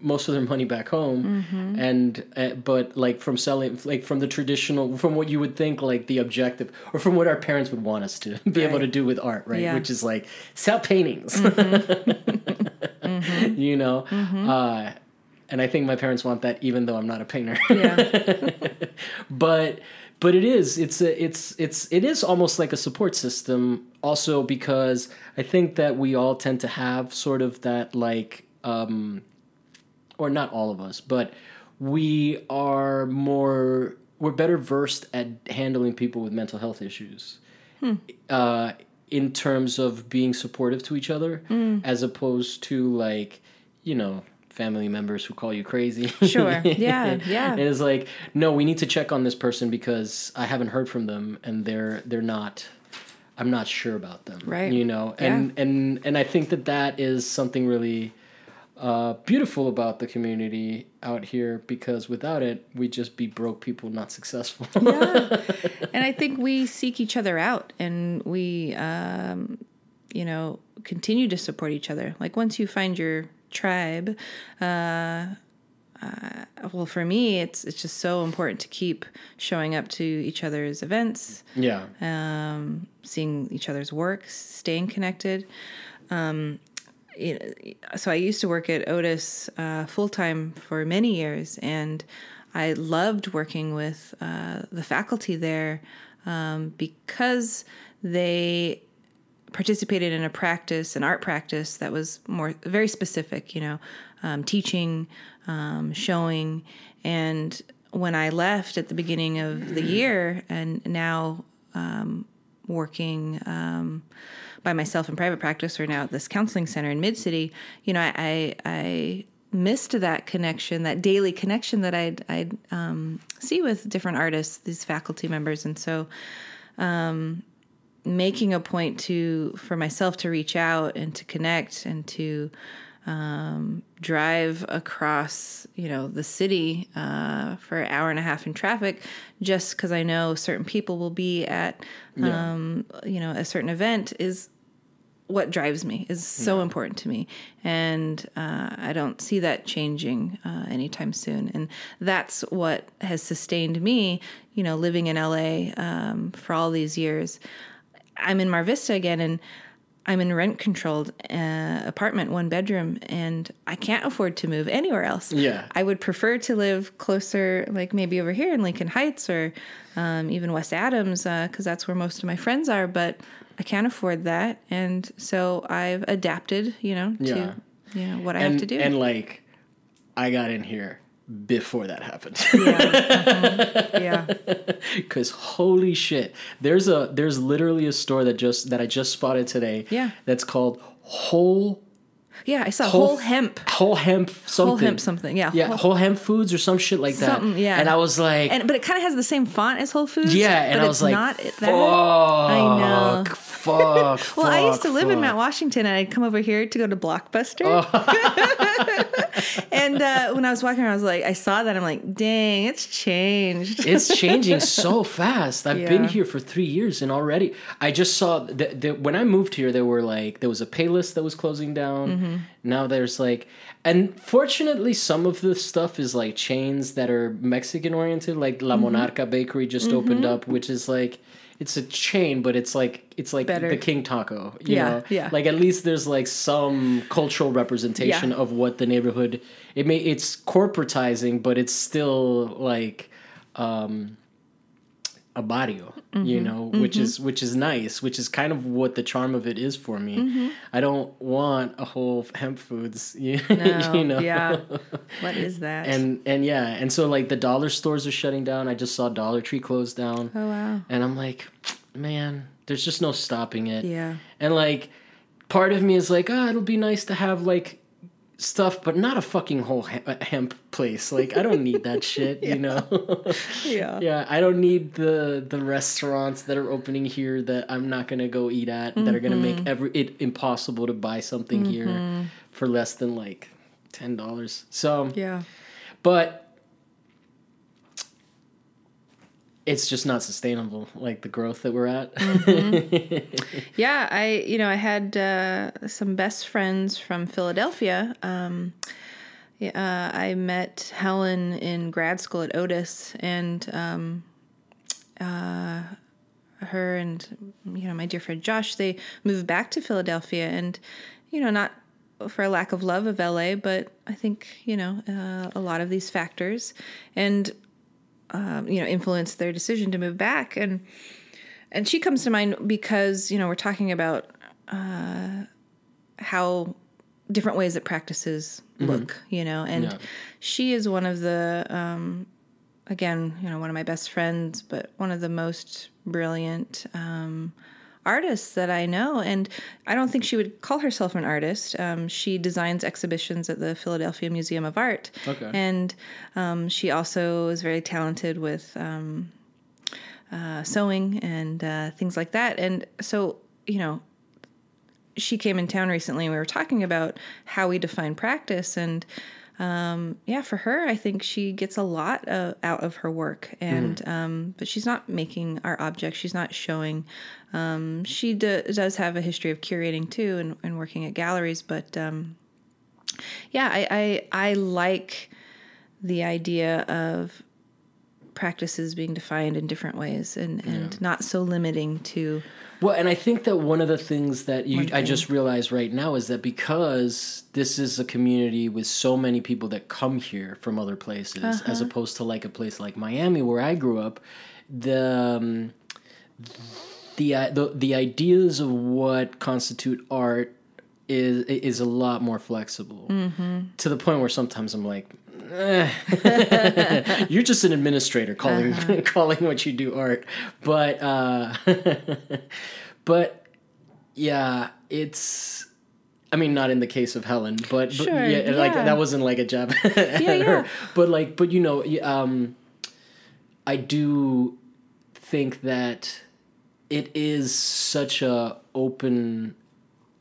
most of their money back home. And uh, but like from selling like from the traditional from what you would think like the objective or from what our parents would want us to be able to do with art right? Yeah. which is like sell paintings. You know? Uh and i think my parents want that even though i'm not a painter. Yeah. but but it is it's a it's it's it is almost like a support system also because i think that we all tend to have sort of that like um or not all of us but we are more we're better versed at handling people with mental health issues uh in terms of being supportive to each other as opposed to like you know family members who call you crazy Sure. Yeah, yeah. and it's like no we need to check on this person because i haven't heard from them and they're they're not i'm not sure about them Right. you know and and and i think that that is something really uh, beautiful about the community out here because without it we'd just be broke people not successful yeah. And I think we seek each other out and we, um, you know, continue to support each other. Like once you find your tribe, uh, uh, well, for me, it's it's just so important to keep showing up to each other's events, yeah um, seeing each other's work, staying connected. Um, so I used to work at Otis uh, full time for many years, and I loved working with uh, the faculty there um, because they participated in a practice, an art practice that was more very specific, you know, um, teaching, um, showing. And when I left at the beginning of the year and now um, working um, by myself in private practice or now at this counseling center in Mid City, you know, I, I, missed that connection, that daily connection that I'd, I'd um, see with different artists, these faculty members. And so, making a point to for myself to reach out and to connect and to um, drive across you know the city uh, for an hour and a half in traffic just because I know certain people will be at Yeah. um, you know a certain event is what drives me is so important to me. And uh, i don't see that changing uh, anytime soon. And that's what has sustained me you know living in la um, for all these years i'm in mar vista again and i'm in a rent controlled uh, apartment one bedroom and i can't afford to move anywhere else Yeah. i would prefer to live closer like maybe over here in lincoln heights or um, even west adams because that's where most of my friends are but I can't afford that, and so I've adapted, you know, to Yeah. you know what I and have to do. and like I got in here before that happened. yeah, mm-hmm. yeah, Cause holy shit, there's a there's literally a store that just that I just spotted today. Yeah. That's called Whole yeah. I saw whole, hemp, Whole Hemp something. whole hemp something. Yeah, Yeah, whole- Whole Hemp Foods or some shit like that. Something, yeah. And I was like, and but it kind of has the same font as Whole Foods. yeah, and but I was it's like, not fuck, that. I know. fuck. Well, I used to fuck, live in. Mount Washington, and I'd come over here to go to Blockbuster. and uh, when I was walking around, I was like, I saw that, I'm like, dang, it's changed. it's changing so fast. I've been here for three years, and already I just saw that that when I moved here, there were like there was a Payless that was closing down. Mm-hmm. Now there's like, and fortunately, some of the stuff is like chains that are Mexican oriented. Like La Mm-hmm. Monarca Bakery just opened up, which is like. It's a chain, but it's like it's like Better. the King Taco. You Yeah, know? yeah. Like at least there's like some cultural representation Yeah. of what the neighborhood. It may it's corporatizing, but it's still like um, a barrio, you Mm-hmm. know, which is which is nice, which is kind of what the charm of it is for me. Mm-hmm. I don't want a whole hemp foods, you, No, you know. yeah. What is that? And and yeah, and so like the dollar stores are shutting down. I just saw Dollar Tree close down, oh wow, and I'm like, man, there's just no stopping it. yeah, And like, part of me is like, ah, it'll be nice to have like stuff, but not a fucking whole hemp place. Like, I don't need that shit, you know. yeah, yeah, I don't need the the restaurants that are opening here that I'm not gonna go eat at that are gonna Mm-hmm. make every it impossible to buy something here for less than like ten dollars. So, yeah. but. It's just not sustainable, like the growth that we're at. Yeah, I you know I had uh, some best friends from Philadelphia. Um, uh, I met Helen in grad school at Otis, and um, uh, her and you know my dear friend Josh they moved back to Philadelphia, and you know not for a lack of love of LA, but I think you know uh, a lot of these factors and um, you know influenced their decision to move back and and she comes to mind because you know we're talking about uh, how different ways that practices look you know and Yeah. she is one of the um, again you know one of my best friends but one of the most brilliant um, artists that i know and i don't think she would call herself an artist um, she designs exhibitions at the philadelphia museum of art Okay. and um, she also is very talented with um, uh, sewing and uh, things like that. And so, you know, she came in town recently and we were talking about how we define practice. And um, yeah, for her, I think she gets a lot uh, out of her work. And, um, but she's not making art objects, she's not showing. Um, she do, does have a history of curating too and, and working at galleries. But um, yeah, I, I, I like the idea of practices being defined in different ways and, and not so limiting to Well, and I think that one of the things that you, I just realized right now is that because this is a community with so many people that come here from other places, as Uh-huh. opposed to like a place like Miami where I grew up, the um, the, uh, the the ideas of what constitute art is is a lot more flexible Mm-hmm. to the point where sometimes I'm like. You're just an administrator calling Uh-huh. calling what you do art, but uh, but yeah, it's. I mean, not in the case of Helen, but, but Sure, yeah, like that wasn't like a jab at Yeah, her. yeah. But like, but you know, um, I do think that it is such a open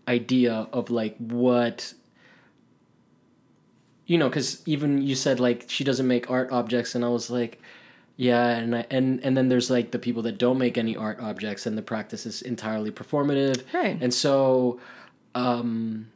idea of like what you know because even you said like she doesn't make art objects and i was like Yeah, and I, and and then there's like the people that don't make any art objects, and the practice is entirely performative. Right. And so, um,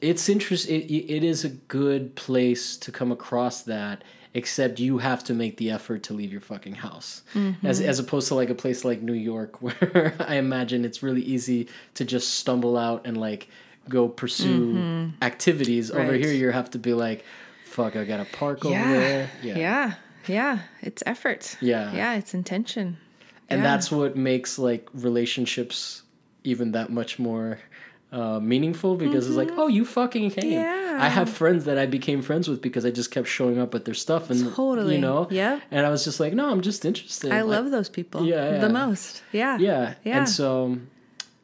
it's interest. It, it is a good place to come across that. Except you have to make the effort to leave your fucking house, as as opposed to like a place like New York, where I imagine it's really easy to just stumble out and like go pursue activities. Over here, you have to be like, "Fuck, I gotta park over Yeah. there." yeah. Yeah. It's effort. Yeah. Yeah. It's intention. and Yeah. that's what makes like relationships even that much more uh, meaningful because it's like oh you fucking came Mm-hmm. Yeah. i have friends that i became friends with because i just kept showing up at their stuff and Totally. you know yeah. and i was just like no i'm just interested I Like, love those people. Yeah, yeah. The most. Yeah. yeah Yeah. and so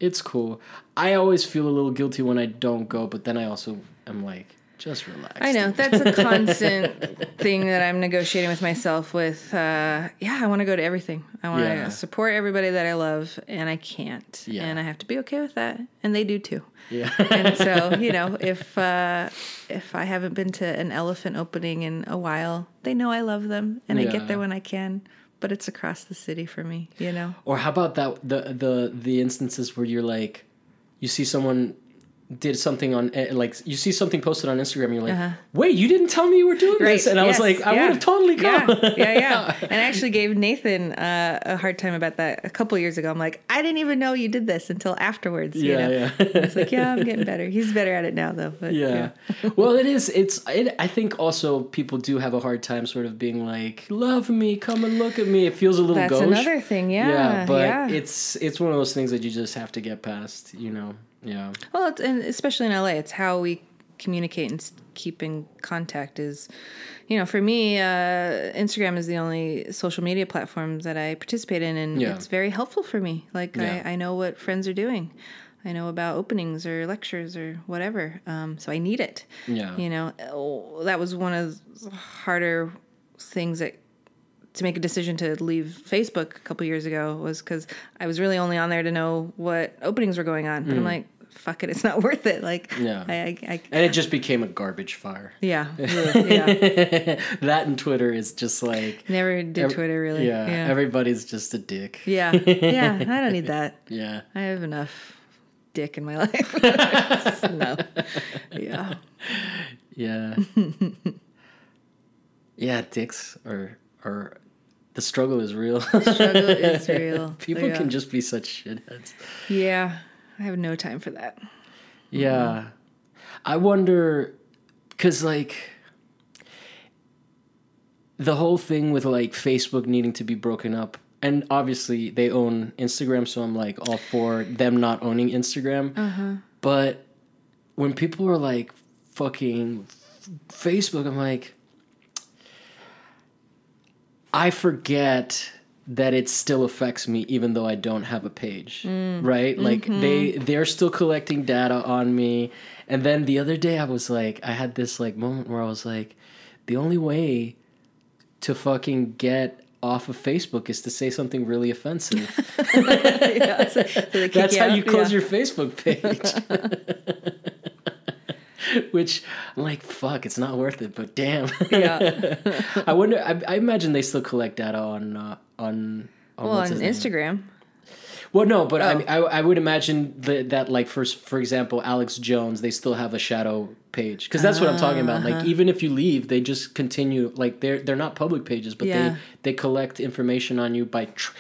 it's cool i always feel a little guilty when i don't go but then i also am like just relax I know that's a constant thing that I'm negotiating with myself. With uh, yeah, I want to go to everything. I want to Yeah. support everybody that I love, and I can't. Yeah. And I have to be okay with that, and they do too. yeah And so you know, if uh, if I haven't been to an elephant opening in a while, they know I love them, and I get there when I can. But it's across the city for me, you know. Or how about that the the the instances where you're like, you see someone did something on eh, like you see something posted on Instagram you're like, Uh-huh. wait, you didn't tell me you were doing this, and I was like, I yeah. would have totally come. Yeah, yeah, yeah. And I actually gave Nathan uh, a hard time about that a couple years ago. I'm like, I didn't even know you did this until afterwards. you Yeah, know? yeah. It's like, yeah, I'm getting better. He's better at it now, though. But, yeah. well, it is. It's. It, I think also people do have a hard time sort of being like, "Love me, come and look at me." It feels a little That's gauche. another thing. Yeah, yeah, but yeah. it's it's one of those things that you just have to get past. You know. Yeah. Well, it's, and especially in LA, it's how we communicate and keep in contact. Is you know, for me, uh, Instagram is the only social media platform that I participate in, and Yeah. it's very helpful for me. Like Yeah. I, I know what friends are doing. I know about openings or lectures or whatever. Um, so I need it. Yeah. You know, oh, that was one of the harder things that to make a decision to leave Facebook a couple years ago was because I was really only on there to know what openings were going on. But I'm like, fuck it, it's not worth it. Like. Yeah. I, I, I And it just became a garbage fire. yeah, yeah. that and Twitter is just like Never did Twitter really. Yeah, yeah, everybody's just a dick. yeah, yeah. I don't need that. Yeah. I have enough dick in my life. no, yeah, Yeah. yeah, dicks are are the struggle is real. struggle is real. People yeah. can just be such shitheads. yeah. I have no time for that. Yeah. I wonder cuz like the whole thing with like Facebook needing to be broken up and obviously they own Instagram so I'm like all for them not owning Instagram. Uh-huh. But when people are like fucking Facebook I'm like I forget that it still affects me even though I don't have a page. Right? Like they they're still collecting data on me. And then the other day I was like I had this like moment where I was like the only way to fucking get off of Facebook is to say something really offensive. yeah, so That's how you close Yeah. your Facebook page. Which I'm like, fuck, it's not worth it. But damn, Yeah. I wonder. I, I imagine they still collect data on uh, on. on Well, on name? Instagram. Well, no, but I, Oh. mean, I I would imagine that that like for for example, Alex Jones, they still have a shadow page because that's what I'm talking about. Uh-huh. Like even if you leave, they just continue. Like they're they're not public pages, but Yeah. they they collect information on you by. Tr-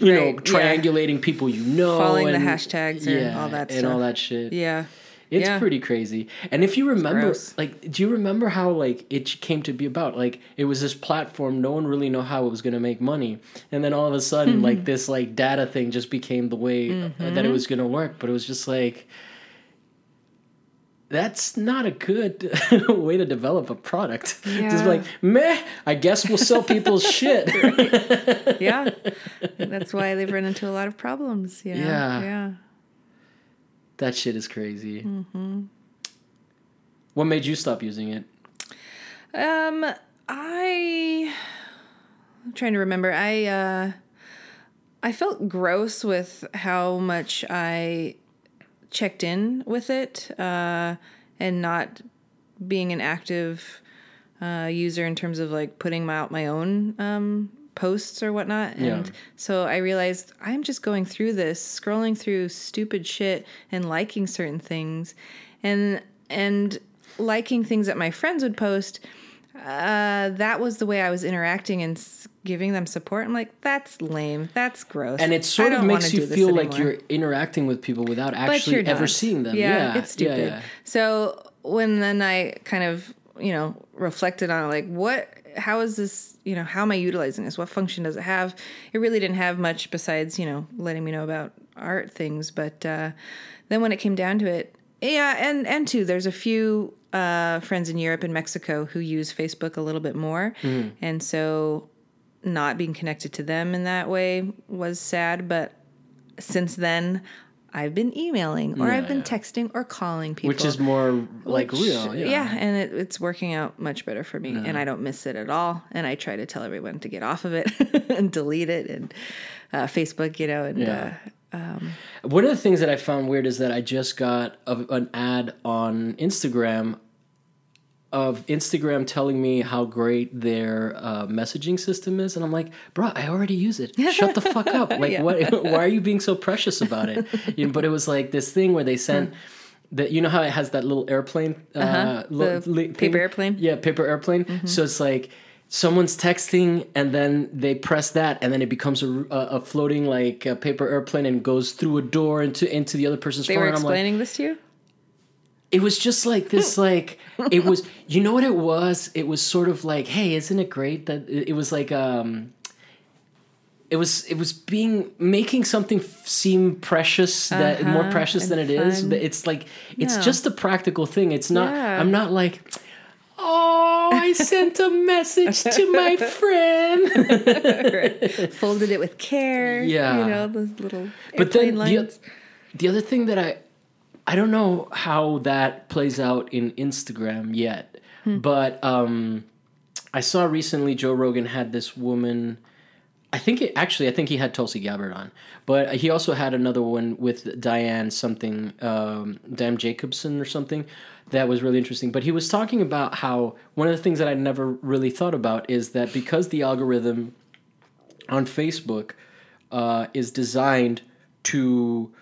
you know, Right, yeah. triangulating people you know, Following the hashtags and all that and all that shit. Yeah. It's Yeah. pretty crazy. And if you remember, like, do you remember how like it came to be about? Like, it was this platform. No one really knew how it was going to make money, and then all of a sudden, like this like data thing just became the way uh, that Mm-hmm. it was going to work. But it was just like. That's not a good way to develop a product. Just like, meh, I guess we'll sell people's shit. Yeah. That's why they've run into a lot of problems. You know? Yeah. Yeah. That shit is crazy. What made you stop using it? Um, I I'm trying to remember. I uh I felt gross with how much I checked in with it uh and not being an active uh user in terms of like putting my, out my own um posts or whatnot. And Yeah. so I realized I'm just going through this, scrolling through stupid shit and liking certain things and and liking things that my friends would post. Uh, that was the way I was interacting and giving them support. I'm like, that's lame. That's gross. and it sort of makes you feel like you're interacting with people without actually ever seeing them. Yeah, Yeah, it's stupid. Yeah, yeah. So when then I kind of you know reflected on it, like what, how is this? You know, how am I utilizing this? What function does it have? It really didn't have much besides you know letting me know about art things. But uh, then when it came down to it, yeah, and and two, there's a few uh, friends in Europe and Mexico who use Facebook a little bit more, Mm-hmm. and so not being connected to them in that way was sad. But since then, I've been emailing or Yeah, I've been yeah. texting or calling people. Which is more like Which- real. Yeah. and it, it's working out much better for me, and I don't miss it at all. And I try to tell everyone to get off of it and delete it, and uh, Facebook, you know, and Yeah. uh, One of the things that I found weird is that I just got a, an ad on Instagram of Instagram telling me how great their uh, messaging system is, and I'm like, bro, I already use it. Shut the fuck up. Like, Yeah. what? Why are you being so precious about it? You know, but it was like this thing where they sent. That you know how it has that little airplane, uh, Uh-huh. li- paper airplane? Mm-hmm. Yeah, paper airplane. So it's like someone's texting, and then they press that, and then it becomes a, a, floating like a paper airplane and goes through a door into into the other person's they phone. were and I'm like, explaining this to you. It was just like this like it was you know what it was it was sort of like hey isn't it great that it it was like um it was it was being making something f- seem precious that more Uh-huh, precious than it and is but it's like it's Yeah. just a practical thing it's not Yeah. i'm not like oh i sent a message to my friend Folded it with care. Yeah. you know those little But then airplane the, the other thing that I I don't know how that plays out in Instagram yet, but um, I saw recently Joe Rogan had this woman. I think it actually I think he had Tulsi Gabbard on, but he also had another one with Diane something, um, Diane Jacobson or something. That was really interesting. But he was talking about how one of the things that I never really thought about is that because the algorithm on Facebook uh, is designed to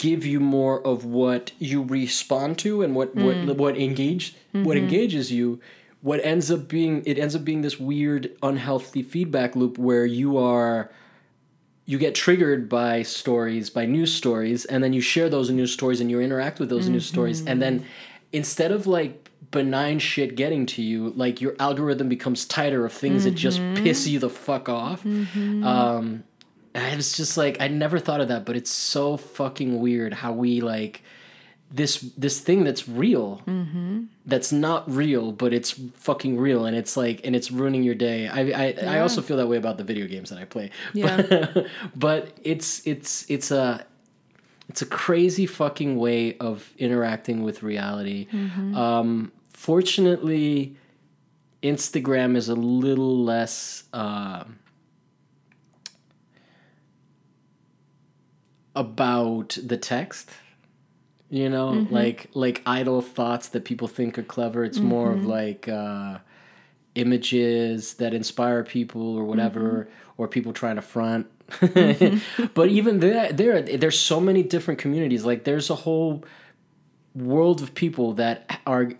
give you more of what you respond to and what what mm. what engage what mm-hmm. engages you what ends up being it ends up being this weird unhealthy feedback loop where you are you get triggered by stories by news stories and then you share those news stories and you interact with those news stories. And then mm-hmm. instead of like benign shit getting to you like your algorithm becomes tighter of things that just mm-hmm. piss you the fuck off. Um and I was just like, I never thought of that, but it's so fucking weird how we like this this thing that's real, that's not real, but it's fucking real, and it's like, and it's ruining your day. I I, I also feel that way about the video games that I play. Yeah. But, but it's it's it's a it's a crazy fucking way of interacting with reality. Um, fortunately, Instagram is a little less. Um, about the text you know mm-hmm. like like idle thoughts that people think are clever. It's more of mm-hmm. like uh images that inspire people or whatever mm-hmm. or people trying to front. But even there there there's so many different communities. Like there's a whole world of people that are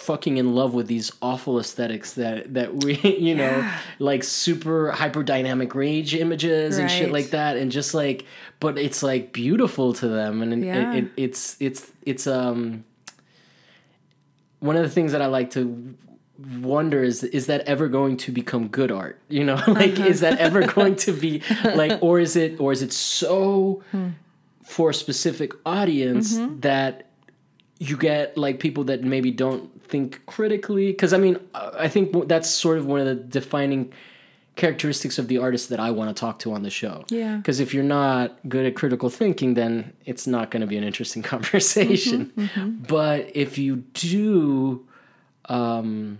fucking in love with these awful aesthetics that that we you know Yeah. like super hyper dynamic rage images and shit like that. And just like but it's like beautiful to them. And Yeah. it, it's it's it's um one of the things that I like to wonder is is that ever going to become good art? You know like is that uh-huh. ever going to be like or is it or is it so hmm. for a specific audience mm-hmm. that you get like people that maybe don't think critically because i mean i think that's sort of one of the defining characteristics of the artists that i want to talk to on the show. Yeah. because if you're not good at critical thinking then it's not going to be an interesting conversation. But if you do um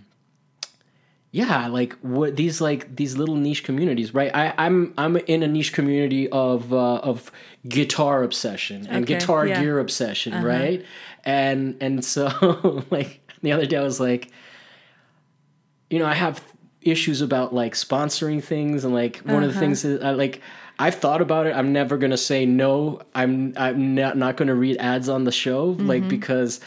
yeah like what these like these little niche communities right? I, i'm i'm in a niche community of uh, of guitar obsession and Okay, guitar yeah. gear obsession right and and so like the other day i was like you know i have issues about like sponsoring things and like one of the uh-huh. things that I like I've thought about it. I'm never gonna say no. I'm I'm not, not gonna read ads on the show like mm-hmm. because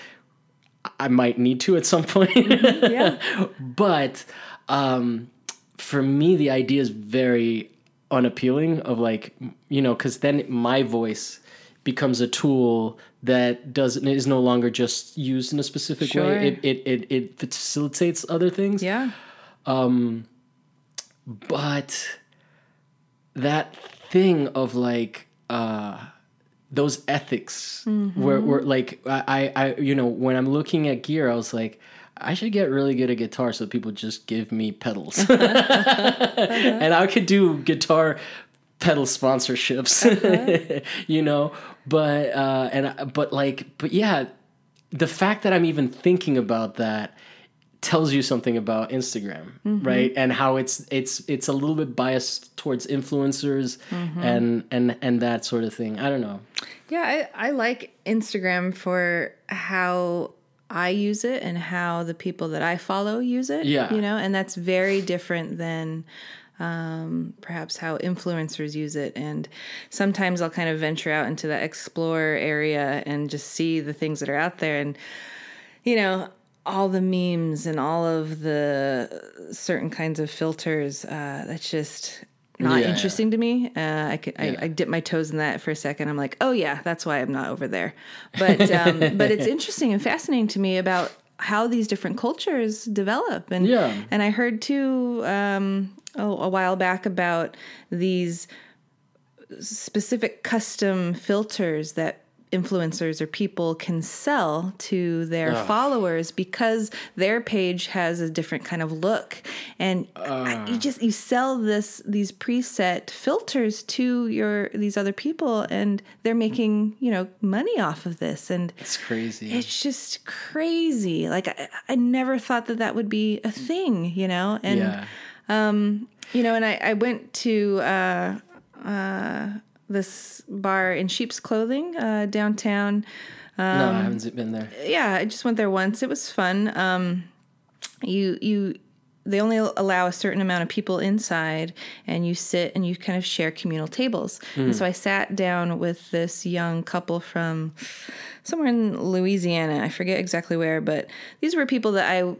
I might need to at some point. Mm-hmm. Yeah. but um, for me, the idea is very unappealing. Of like you know, because then my voice becomes a tool that doesn't is no longer just used in a specific Sure. way. It, it it it facilitates other things. Yeah. Um But that thing of like uh those ethics where where like I, I I you know when I'm looking at gear I was like I should get really good at guitar so people just give me pedals. and I could do guitar pedal sponsorships. you know, but uh and but like but yeah, the fact that I'm even thinking about that tells you something about Instagram, right? And how it's it's it's a little bit biased towards influencers and and and that sort of thing. I don't know. Yeah, I, I like Instagram for how I use it and how the people that I follow use it. Yeah. You know, and that's very different than um, perhaps how influencers use it. And sometimes I'll kind of venture out into the explore area and just see the things that are out there. And, you know, all the memes and all of the certain kinds of filters, uh, that's just not Yeah, yeah. interesting to me. Uh, I, could, Yeah. I, I dip my toes in that for a second. I'm like, oh yeah, that's why I'm not over there. But um, but it's interesting and fascinating to me about how these different cultures develop. And Yeah. and I heard too um, oh, a while back about these specific custom filters that influencers or people can sell to their followers because their page has a different kind of look. And I- you just you sell this these preset filters to your these other people and they're making you know money off of this. And It's crazy. it's just crazy. Like I, I never thought that that would be a thing you know? And yeah. you know, and I, I went to uh, uh, this bar in sheep's clothing uh, downtown. no, I haven't been there. Yeah, I just went there once. It was fun. Um, you you they only allow a certain amount of people inside, and you sit and you kind of share communal tables. And so I sat down with this young couple from somewhere in Louisiana. I forget exactly where, but these were people that I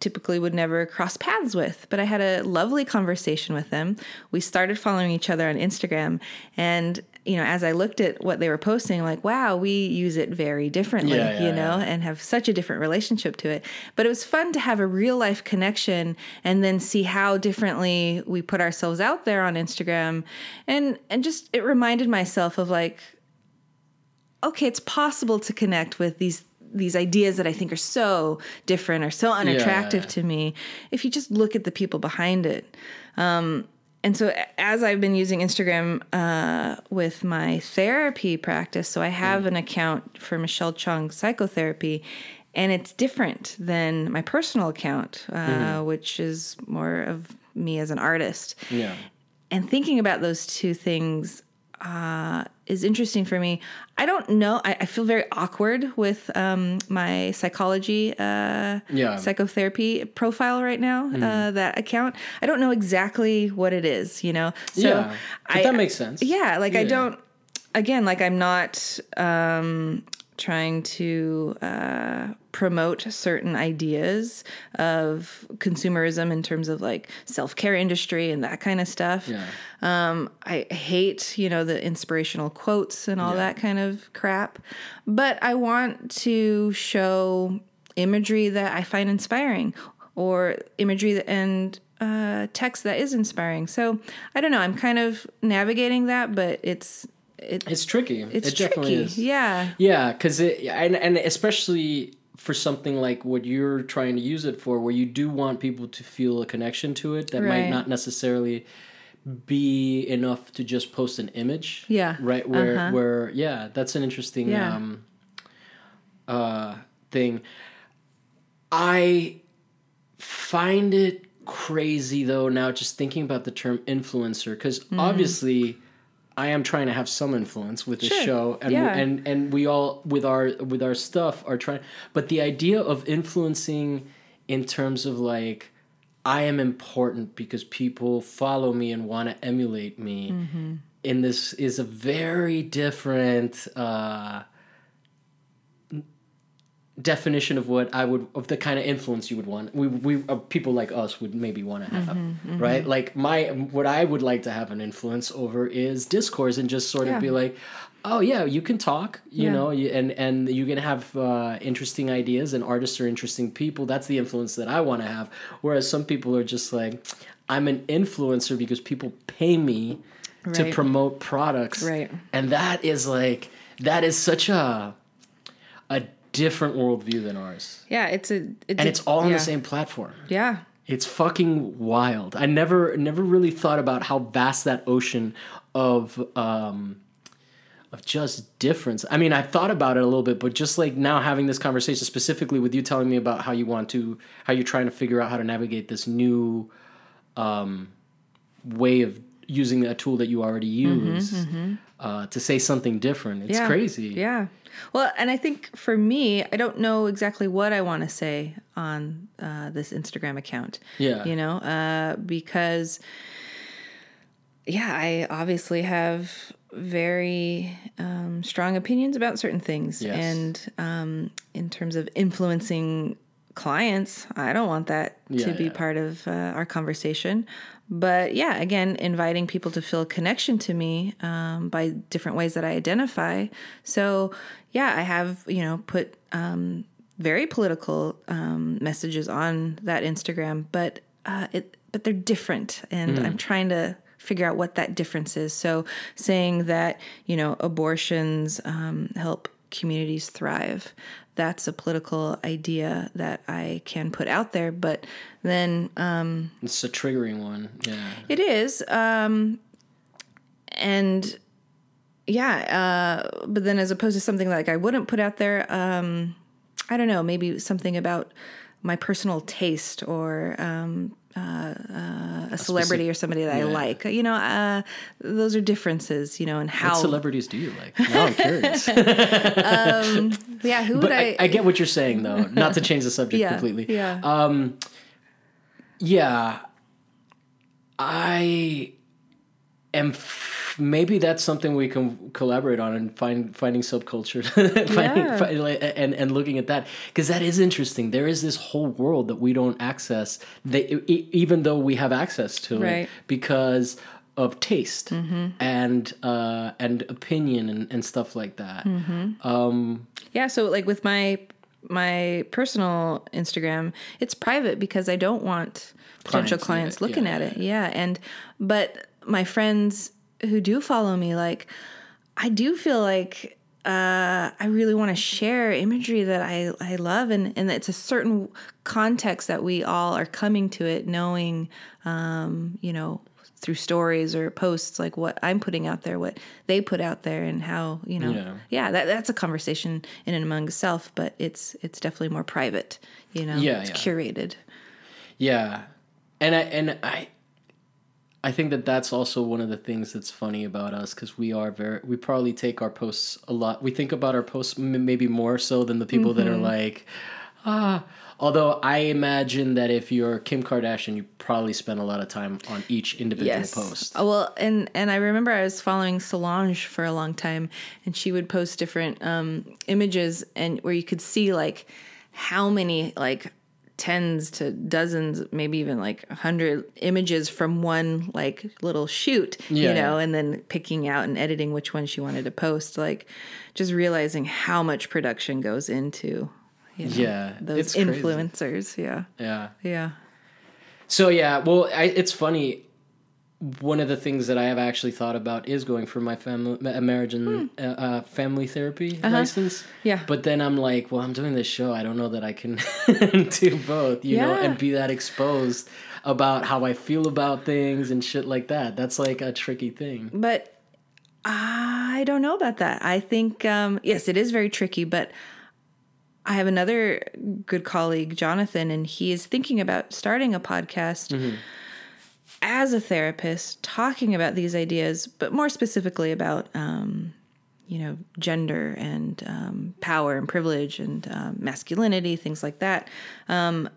typically would never cross paths with. But I had a lovely conversation with them. We started following each other on Instagram. And, you know, as I looked at what they were posting, like, wow, we use it very differently, Yeah, yeah, you know, yeah. and have such a different relationship to it. But it was fun to have a real life connection and then see how differently we put ourselves out there on Instagram. And and just it reminded myself of like, okay, it's possible to connect with these these ideas that I think are so different or so unattractive yeah. to me if you just look at the people behind it. Um, and so as I've been using Instagram uh, with my therapy practice, so I have an account for Michelle Chung Psychotherapy, and it's different than my personal account, uh, which is more of me as an artist Yeah. and thinking about those two things uh, is interesting for me. I don't know. I, I feel very awkward with um, my psychology, uh, Yeah. psychotherapy profile right now. Uh, that account. I don't know exactly what it is. You know. So yeah. But I, that makes sense. yeah, like I don't. Again, like I'm not um, trying to uh, promote certain ideas of consumerism in terms of like self care industry and that kind of stuff. Yeah. Um, I hate, you know, the inspirational quotes and all Yeah. that kind of crap. But I want to show imagery that I find inspiring or imagery that, and uh, text that is inspiring. So I don't know. I'm kind of navigating that, but it's it, It's tricky. it's it definitely tricky. is. Yeah. Yeah, because it and and especially for something like what you're trying to use it for, where you do want people to feel a connection to it that might not necessarily be enough to just post an image. Yeah. Right. Where Uh-huh. where yeah, that's an interesting Yeah. um uh thing. I find it crazy though now just thinking about the term influencer because Mm-hmm. obviously I am trying to have some influence with this Sure. show and Yeah. and and we all with our with our stuff are trying but the idea of influencing in terms of like I am important because people follow me and want to emulate me. Mm-hmm. And this is a very different uh, definition of what I would of the kind of influence you would want. We we uh, people like us would maybe want to have, Mm-hmm, right? Like my what I would like to have an influence over is discourse and just sort Yeah. of be like, oh yeah, you can talk, you Yeah. know, you, and and you can have uh, interesting ideas and artists are interesting people. That's the influence that I want to have. Whereas some people are just like, I'm an influencer because people pay me to promote products, Right. And that is like that is such a a different worldview than ours. Yeah, it's a it's And it's all on yeah. the same platform. Yeah. It's fucking wild. I never never really thought about how vast that ocean of um of just difference. I mean, I thought about it a little bit, but just like now having this conversation specifically with you telling me about how you want to how you're trying to figure out how to navigate this new um way of using a tool that you already use Uh, to say something different. It's Mm-hmm, Yeah. crazy. Yeah. Well, and I think for me, I don't know exactly what I want to say on uh, this Instagram account. Yeah. You know, uh, because, yeah, I obviously have very um, strong opinions about certain things. Yes. And um, in terms of influencing clients, I don't want that Yeah, to be yeah. part of uh, our conversation. But yeah, again, inviting people to feel a connection to me um, by different ways that I identify. So yeah, I have you know put um, very political um, messages on that Instagram, but uh, it but they're different, and I'm trying to figure out what that difference is. So saying that you know abortions um, help communities thrive. That's a political idea that I can put out there, but then um, It's a triggering one. Yeah. it is. Um, and yeah, uh, but then as opposed to something like I wouldn't put out there, um, I don't know, maybe something about my personal taste or um, uh, uh, a celebrity or somebody that I like. You know, uh, those are differences, you know, and how. What celebrities do you like? Now I'm curious. yeah, who would but I. I, I get what you're saying though. Not to change the subject yeah, completely. Yeah. Um, yeah, I am. F- maybe that's something we can collaborate on and find finding subculture, finding, Yeah. find- and and looking at that because that is interesting. There is this whole world that we don't access. That e- even though we have access to Right. it because of taste and uh, and opinion and, and stuff like that. Um, Yeah, so like with my my personal Instagram, it's private because I don't want potential Clients clients looking yeah. at it. Yeah, and but my friends who do follow me like I do feel like uh, I really want to share imagery that I, I love, and, and it's a certain context that we all are coming to it knowing, um, you know, through stories or posts, like what I'm putting out there, what they put out there, and how you know, Yeah. yeah, that that's a conversation in and among itself, but it's it's definitely more private, you know, Yeah, it's yeah. curated. Yeah, and I and I, I think that that's also one of the things that's funny about us because we are very we probably take our posts a lot. We think about our posts maybe more so than the people that are Mm-hmm. like, ah. Although I imagine that if you're Kim Kardashian, you probably spend a lot of time on each individual post. Oh, well, and and I remember I was following Solange for a long time, and she would post different um, images, and where you could see like how many like tens to dozens, maybe even like a hundred images from one like little shoot, Yeah, you know, yeah. and then picking out and editing which one she wanted to post. Like just realizing how much production goes into. You know, Yeah, those it's crazy. influencers. Yeah, Yeah. yeah. So yeah, well, I, it's funny. One of the things that I have actually thought about is going for my family marriage and uh, uh, family therapy license. Hmm. Uh-huh. Yeah. But then I'm like, well, I'm doing this show. I don't know that I can do both, you know, and be that exposed about how I feel about things and shit like that. That's like a tricky thing. But I don't know about that. I think um, yes, it is very tricky. But I have another good colleague, Jonathan, and he is thinking about starting a podcast as a therapist, talking about these ideas, but more specifically about um, you know gender and um, power and privilege and um, masculinity, things like that. Um,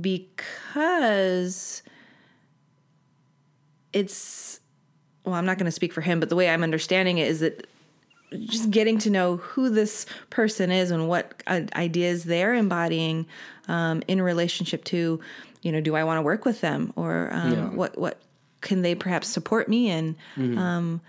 because it's well, I'm not going to speak for him, but the way I'm understanding it is that just getting to know who this person is and what uh, ideas they're embodying um, in relationship to, you know, do I want to work with them or um, Yeah. what what can they perhaps support me in? Um,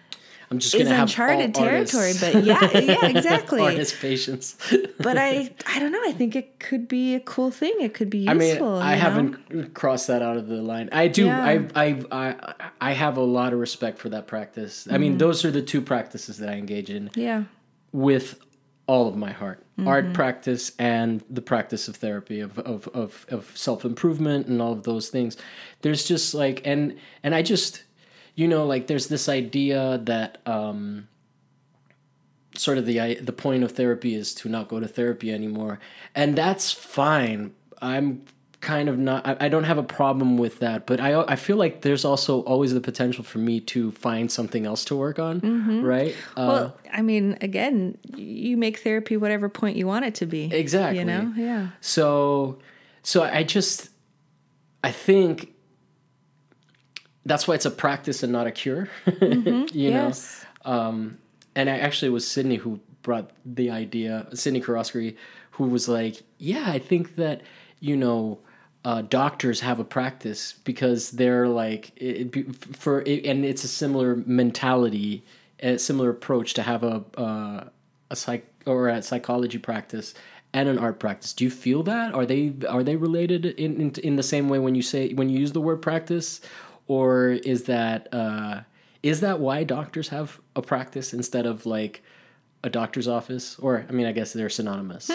I'm just is gonna have uncharted territory, but yeah, yeah, exactly. artist patience. but I, I don't know. I think it could be a cool thing. It could be useful. I mean, I haven't crossed that out of the line. I do. Yeah. I, I, I, I have a lot of respect for that practice. I mean, those are the two practices that I engage in Yeah. with all of my heart. Mm-hmm. Art practice and the practice of therapy of of of, of self improvement and all of those things. There's just like and and I just you know like there's this idea that um sort of the i- the point of therapy is to not go to therapy anymore and that's fine i'm kind of not I, I don't have a problem with that but i i feel like there's also always the potential for me to find something else to work on right uh, Mm-hmm. Well, I mean, again, you make therapy whatever point you want it to be. Exactly. You know? Yeah. So, so I just, I think that's why it's a practice and not a cure. you know, um, and I actually it was Sydney who brought the idea. Sydney Karosky, who was like, "Yeah, I think that you know." Uh, doctors have a practice because they're like it, for it, and it's a similar mentality, a similar approach to have a uh, a psych or a psychology practice and an art practice. Do you feel that? Are they are they related in in, in the same way when you say when you use the word practice, or is that uh, is that why doctors have a practice instead of like a doctor's office? Or I mean, I guess they're synonymous.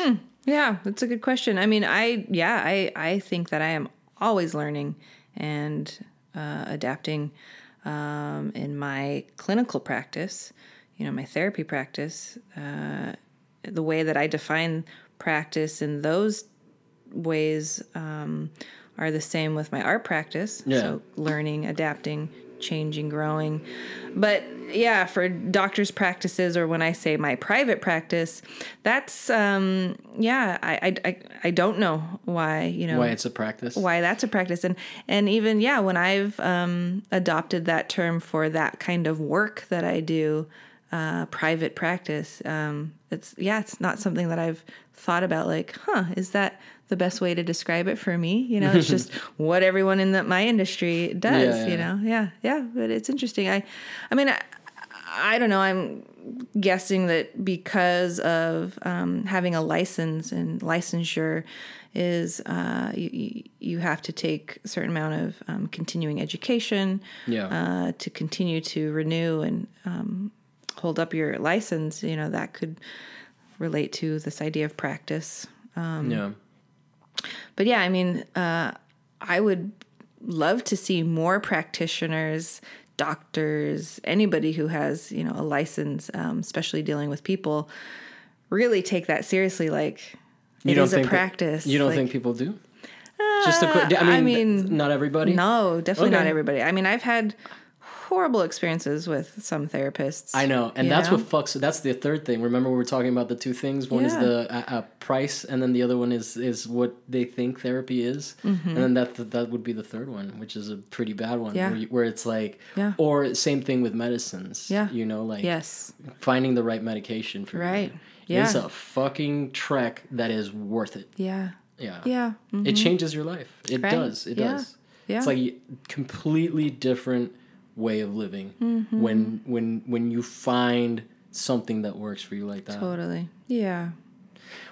Yeah, that's a good question. I mean, I yeah, I I think that I am always learning and uh, adapting um, in my clinical practice. You know, my therapy practice. Uh, the way that I define practice in those ways um, are the same with my art practice. Yeah. So learning, adapting, changing, growing. But yeah, for doctors' practices or when I say my private practice, that's um, yeah, I, I I don't know why you know Why it's a practice? why that's a practice and and even yeah when i've um, adopted that term for that kind of work that i do uh, private practice um, it's yeah it's not something that i've thought about like huh is that the best way to describe it for me you know it's just what everyone in the, my industry does Yeah, you know yeah yeah but it's interesting i i mean I, I don't know. I'm guessing that because of um, having a license and licensure is uh, you, you you have to take a certain amount of um, continuing education Yeah. uh, to continue to renew and um, hold up your license. You know that could relate to this idea of practice. yeah. But yeah, I mean, uh, I would love to see more practitioners, doctors, anybody who has you know a license, um, especially dealing with people, really take that seriously. Like it is a think that- practice. you don't Like, think people do? Just a uh, quick. I mean, I mean, not everybody. No, definitely not everybody. I mean, I've had horrible experiences with some therapists. I know, and that's know? what fucks. That's the third thing. Remember, we were talking about the two things. One is the uh, uh, price, and then the other one is is what they think therapy is, Mm-hmm. and then that that would be the third one, which is a pretty bad one. Yeah. Where, you, where it's like, Yeah. or same thing with medicines. Yeah. You know, like Yes. finding the right medication for Right. you. Yeah. It's a fucking trek that is worth it. Yeah. Yeah. Yeah. mm, It changes your life. It Right. does. It Yeah. does. Yeah. It's like completely different way of living Mm-hmm. when when when you find something that works for you like that. Totally. Yeah.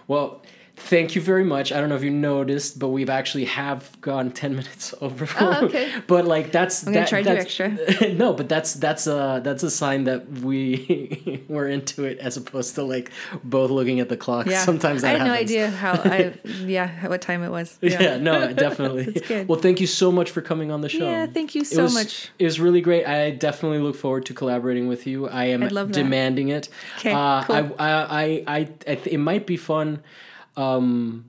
Well, thank you very much. I don't know if you noticed, but we've actually have gone ten minutes over. Oh, okay. but like that's I'm gonna that, charge you that's, no, but that's that's a that's a sign that we were into it as opposed to like both looking at the clock. Yeah. Sometimes that I had no idea how I yeah what time it was. Yeah, no, definitely. That's good. Well, thank you so much for coming on the show. Yeah, thank you It so was- much. It was really great. I definitely look forward to collaborating with you. I am I'd love that. demanding it. 'Kay, uh, cool. I, I, I, I, I it might be fun, um,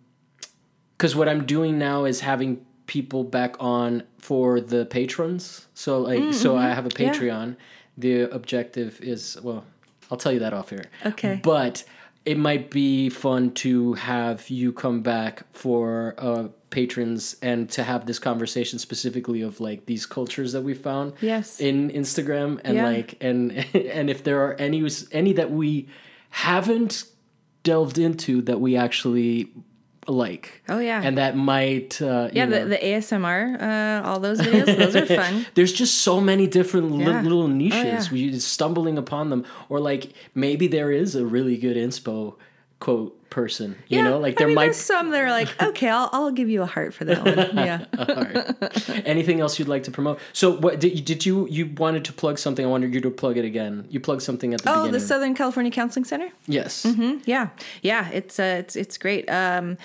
because what I'm doing now is having people back on for the patrons. So like, so I have a Mm, Yeah. Patreon. The objective is well, I'll tell you that off here. Okay. But it might be fun to have you come back for a patrons and to have this conversation specifically of like these cultures that we found Yes. in Instagram and Yeah. like and and if there are any any that we haven't delved into that we actually like Oh, yeah. and that might uh, yeah, the, the ASMR, uh, all those videos, those are fun. there's just so many different li- Yeah. little niches Oh, yeah. we just stumbling upon them or like maybe there is a really good inspo quote person you yeah, know like there I mean, might there's some that are like, okay, I'll, I'll give you a heart for that one. Yeah. All right. Anything else you'd like to promote? So, what did you, did you you wanted to plug something? I wanted you to plug it again. You plugged something at the Oh, beginning. the Southern California Counseling Center. yes. Mm, Yeah, yeah, it's uh, it's it's great. Um,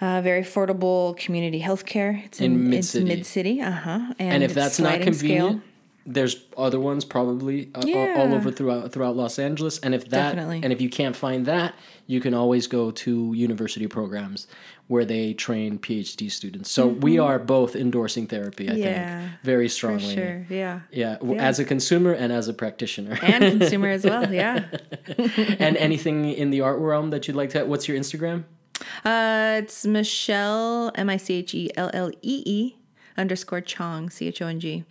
uh, very affordable community healthcare. It's In in, mid city. Uh huh. And, And if it's that's not sliding scale. There's other ones probably uh, all- all over throughout throughout Los Angeles. And if that Definitely. and if you can't find that, you can always go to university programs where they train PhD students. So we are both endorsing therapy. I Mm-hmm. Yeah, think very strongly. sure. Yeah. Yeah, Yeah. as a consumer and as a practitioner. And consumer as well. Yeah. and anything in the art realm that you'd like to what's your instagram Uh, it's Michelle M I C H E L L E E underscore Chong C H O N G,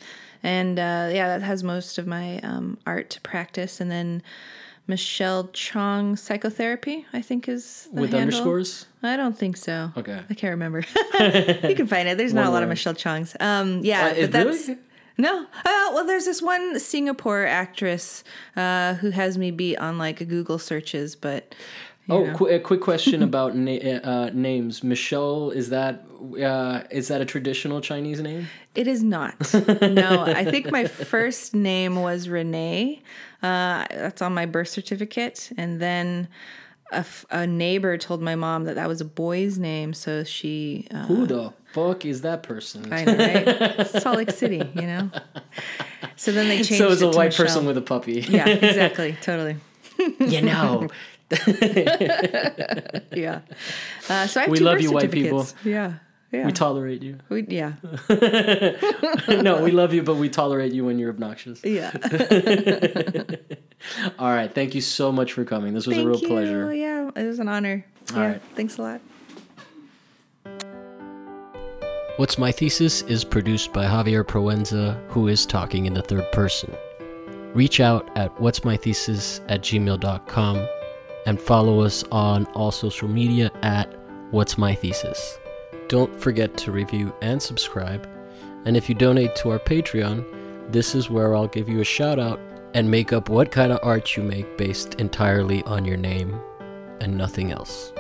and uh, yeah, that has most of my um, art practice, and then Michelle Chong psychotherapy I think is the with handle. underscores I don't think so. Okay. I can't remember. you can find it. There's not a lot of. Michelle Chongs. Um, yeah, Uh, but that's really? no. Uh, well, there's this one Singapore actress uh, who has me beat on like Google searches, but oh qu- a quick question about na- uh, names michelle is that uh, is that a traditional chinese name It is not. no, I think my first name was Renee. Uh, that's on my birth certificate, and then a, f- a neighbor told my mom that that was a boy's name, so she. Uh, who the fuck is that person I know, right? Salt Lake City, you know. So then they changed. so it's it a white Michelle. person with a puppy Yeah, exactly, totally. you know Yeah. Uh, so I have We two love birth you, white people. Yeah. Yeah. we tolerate you We- yeah. no we love you but we tolerate you when you're obnoxious Yeah. all right thank you so much for coming this was Thank a real you. pleasure Yeah, it was an honor. All yeah. right. Thanks a lot. What's My Thesis is produced by Javier Proenza, who is talking in the third person. Reach out at what's my thesis at gmail.com and follow us on all social media at what's my thesis. Don't forget to review and subscribe. And if you donate to our Patreon, this is where I'll give you a shout out and make up what kind of art you make based entirely on your name and nothing else.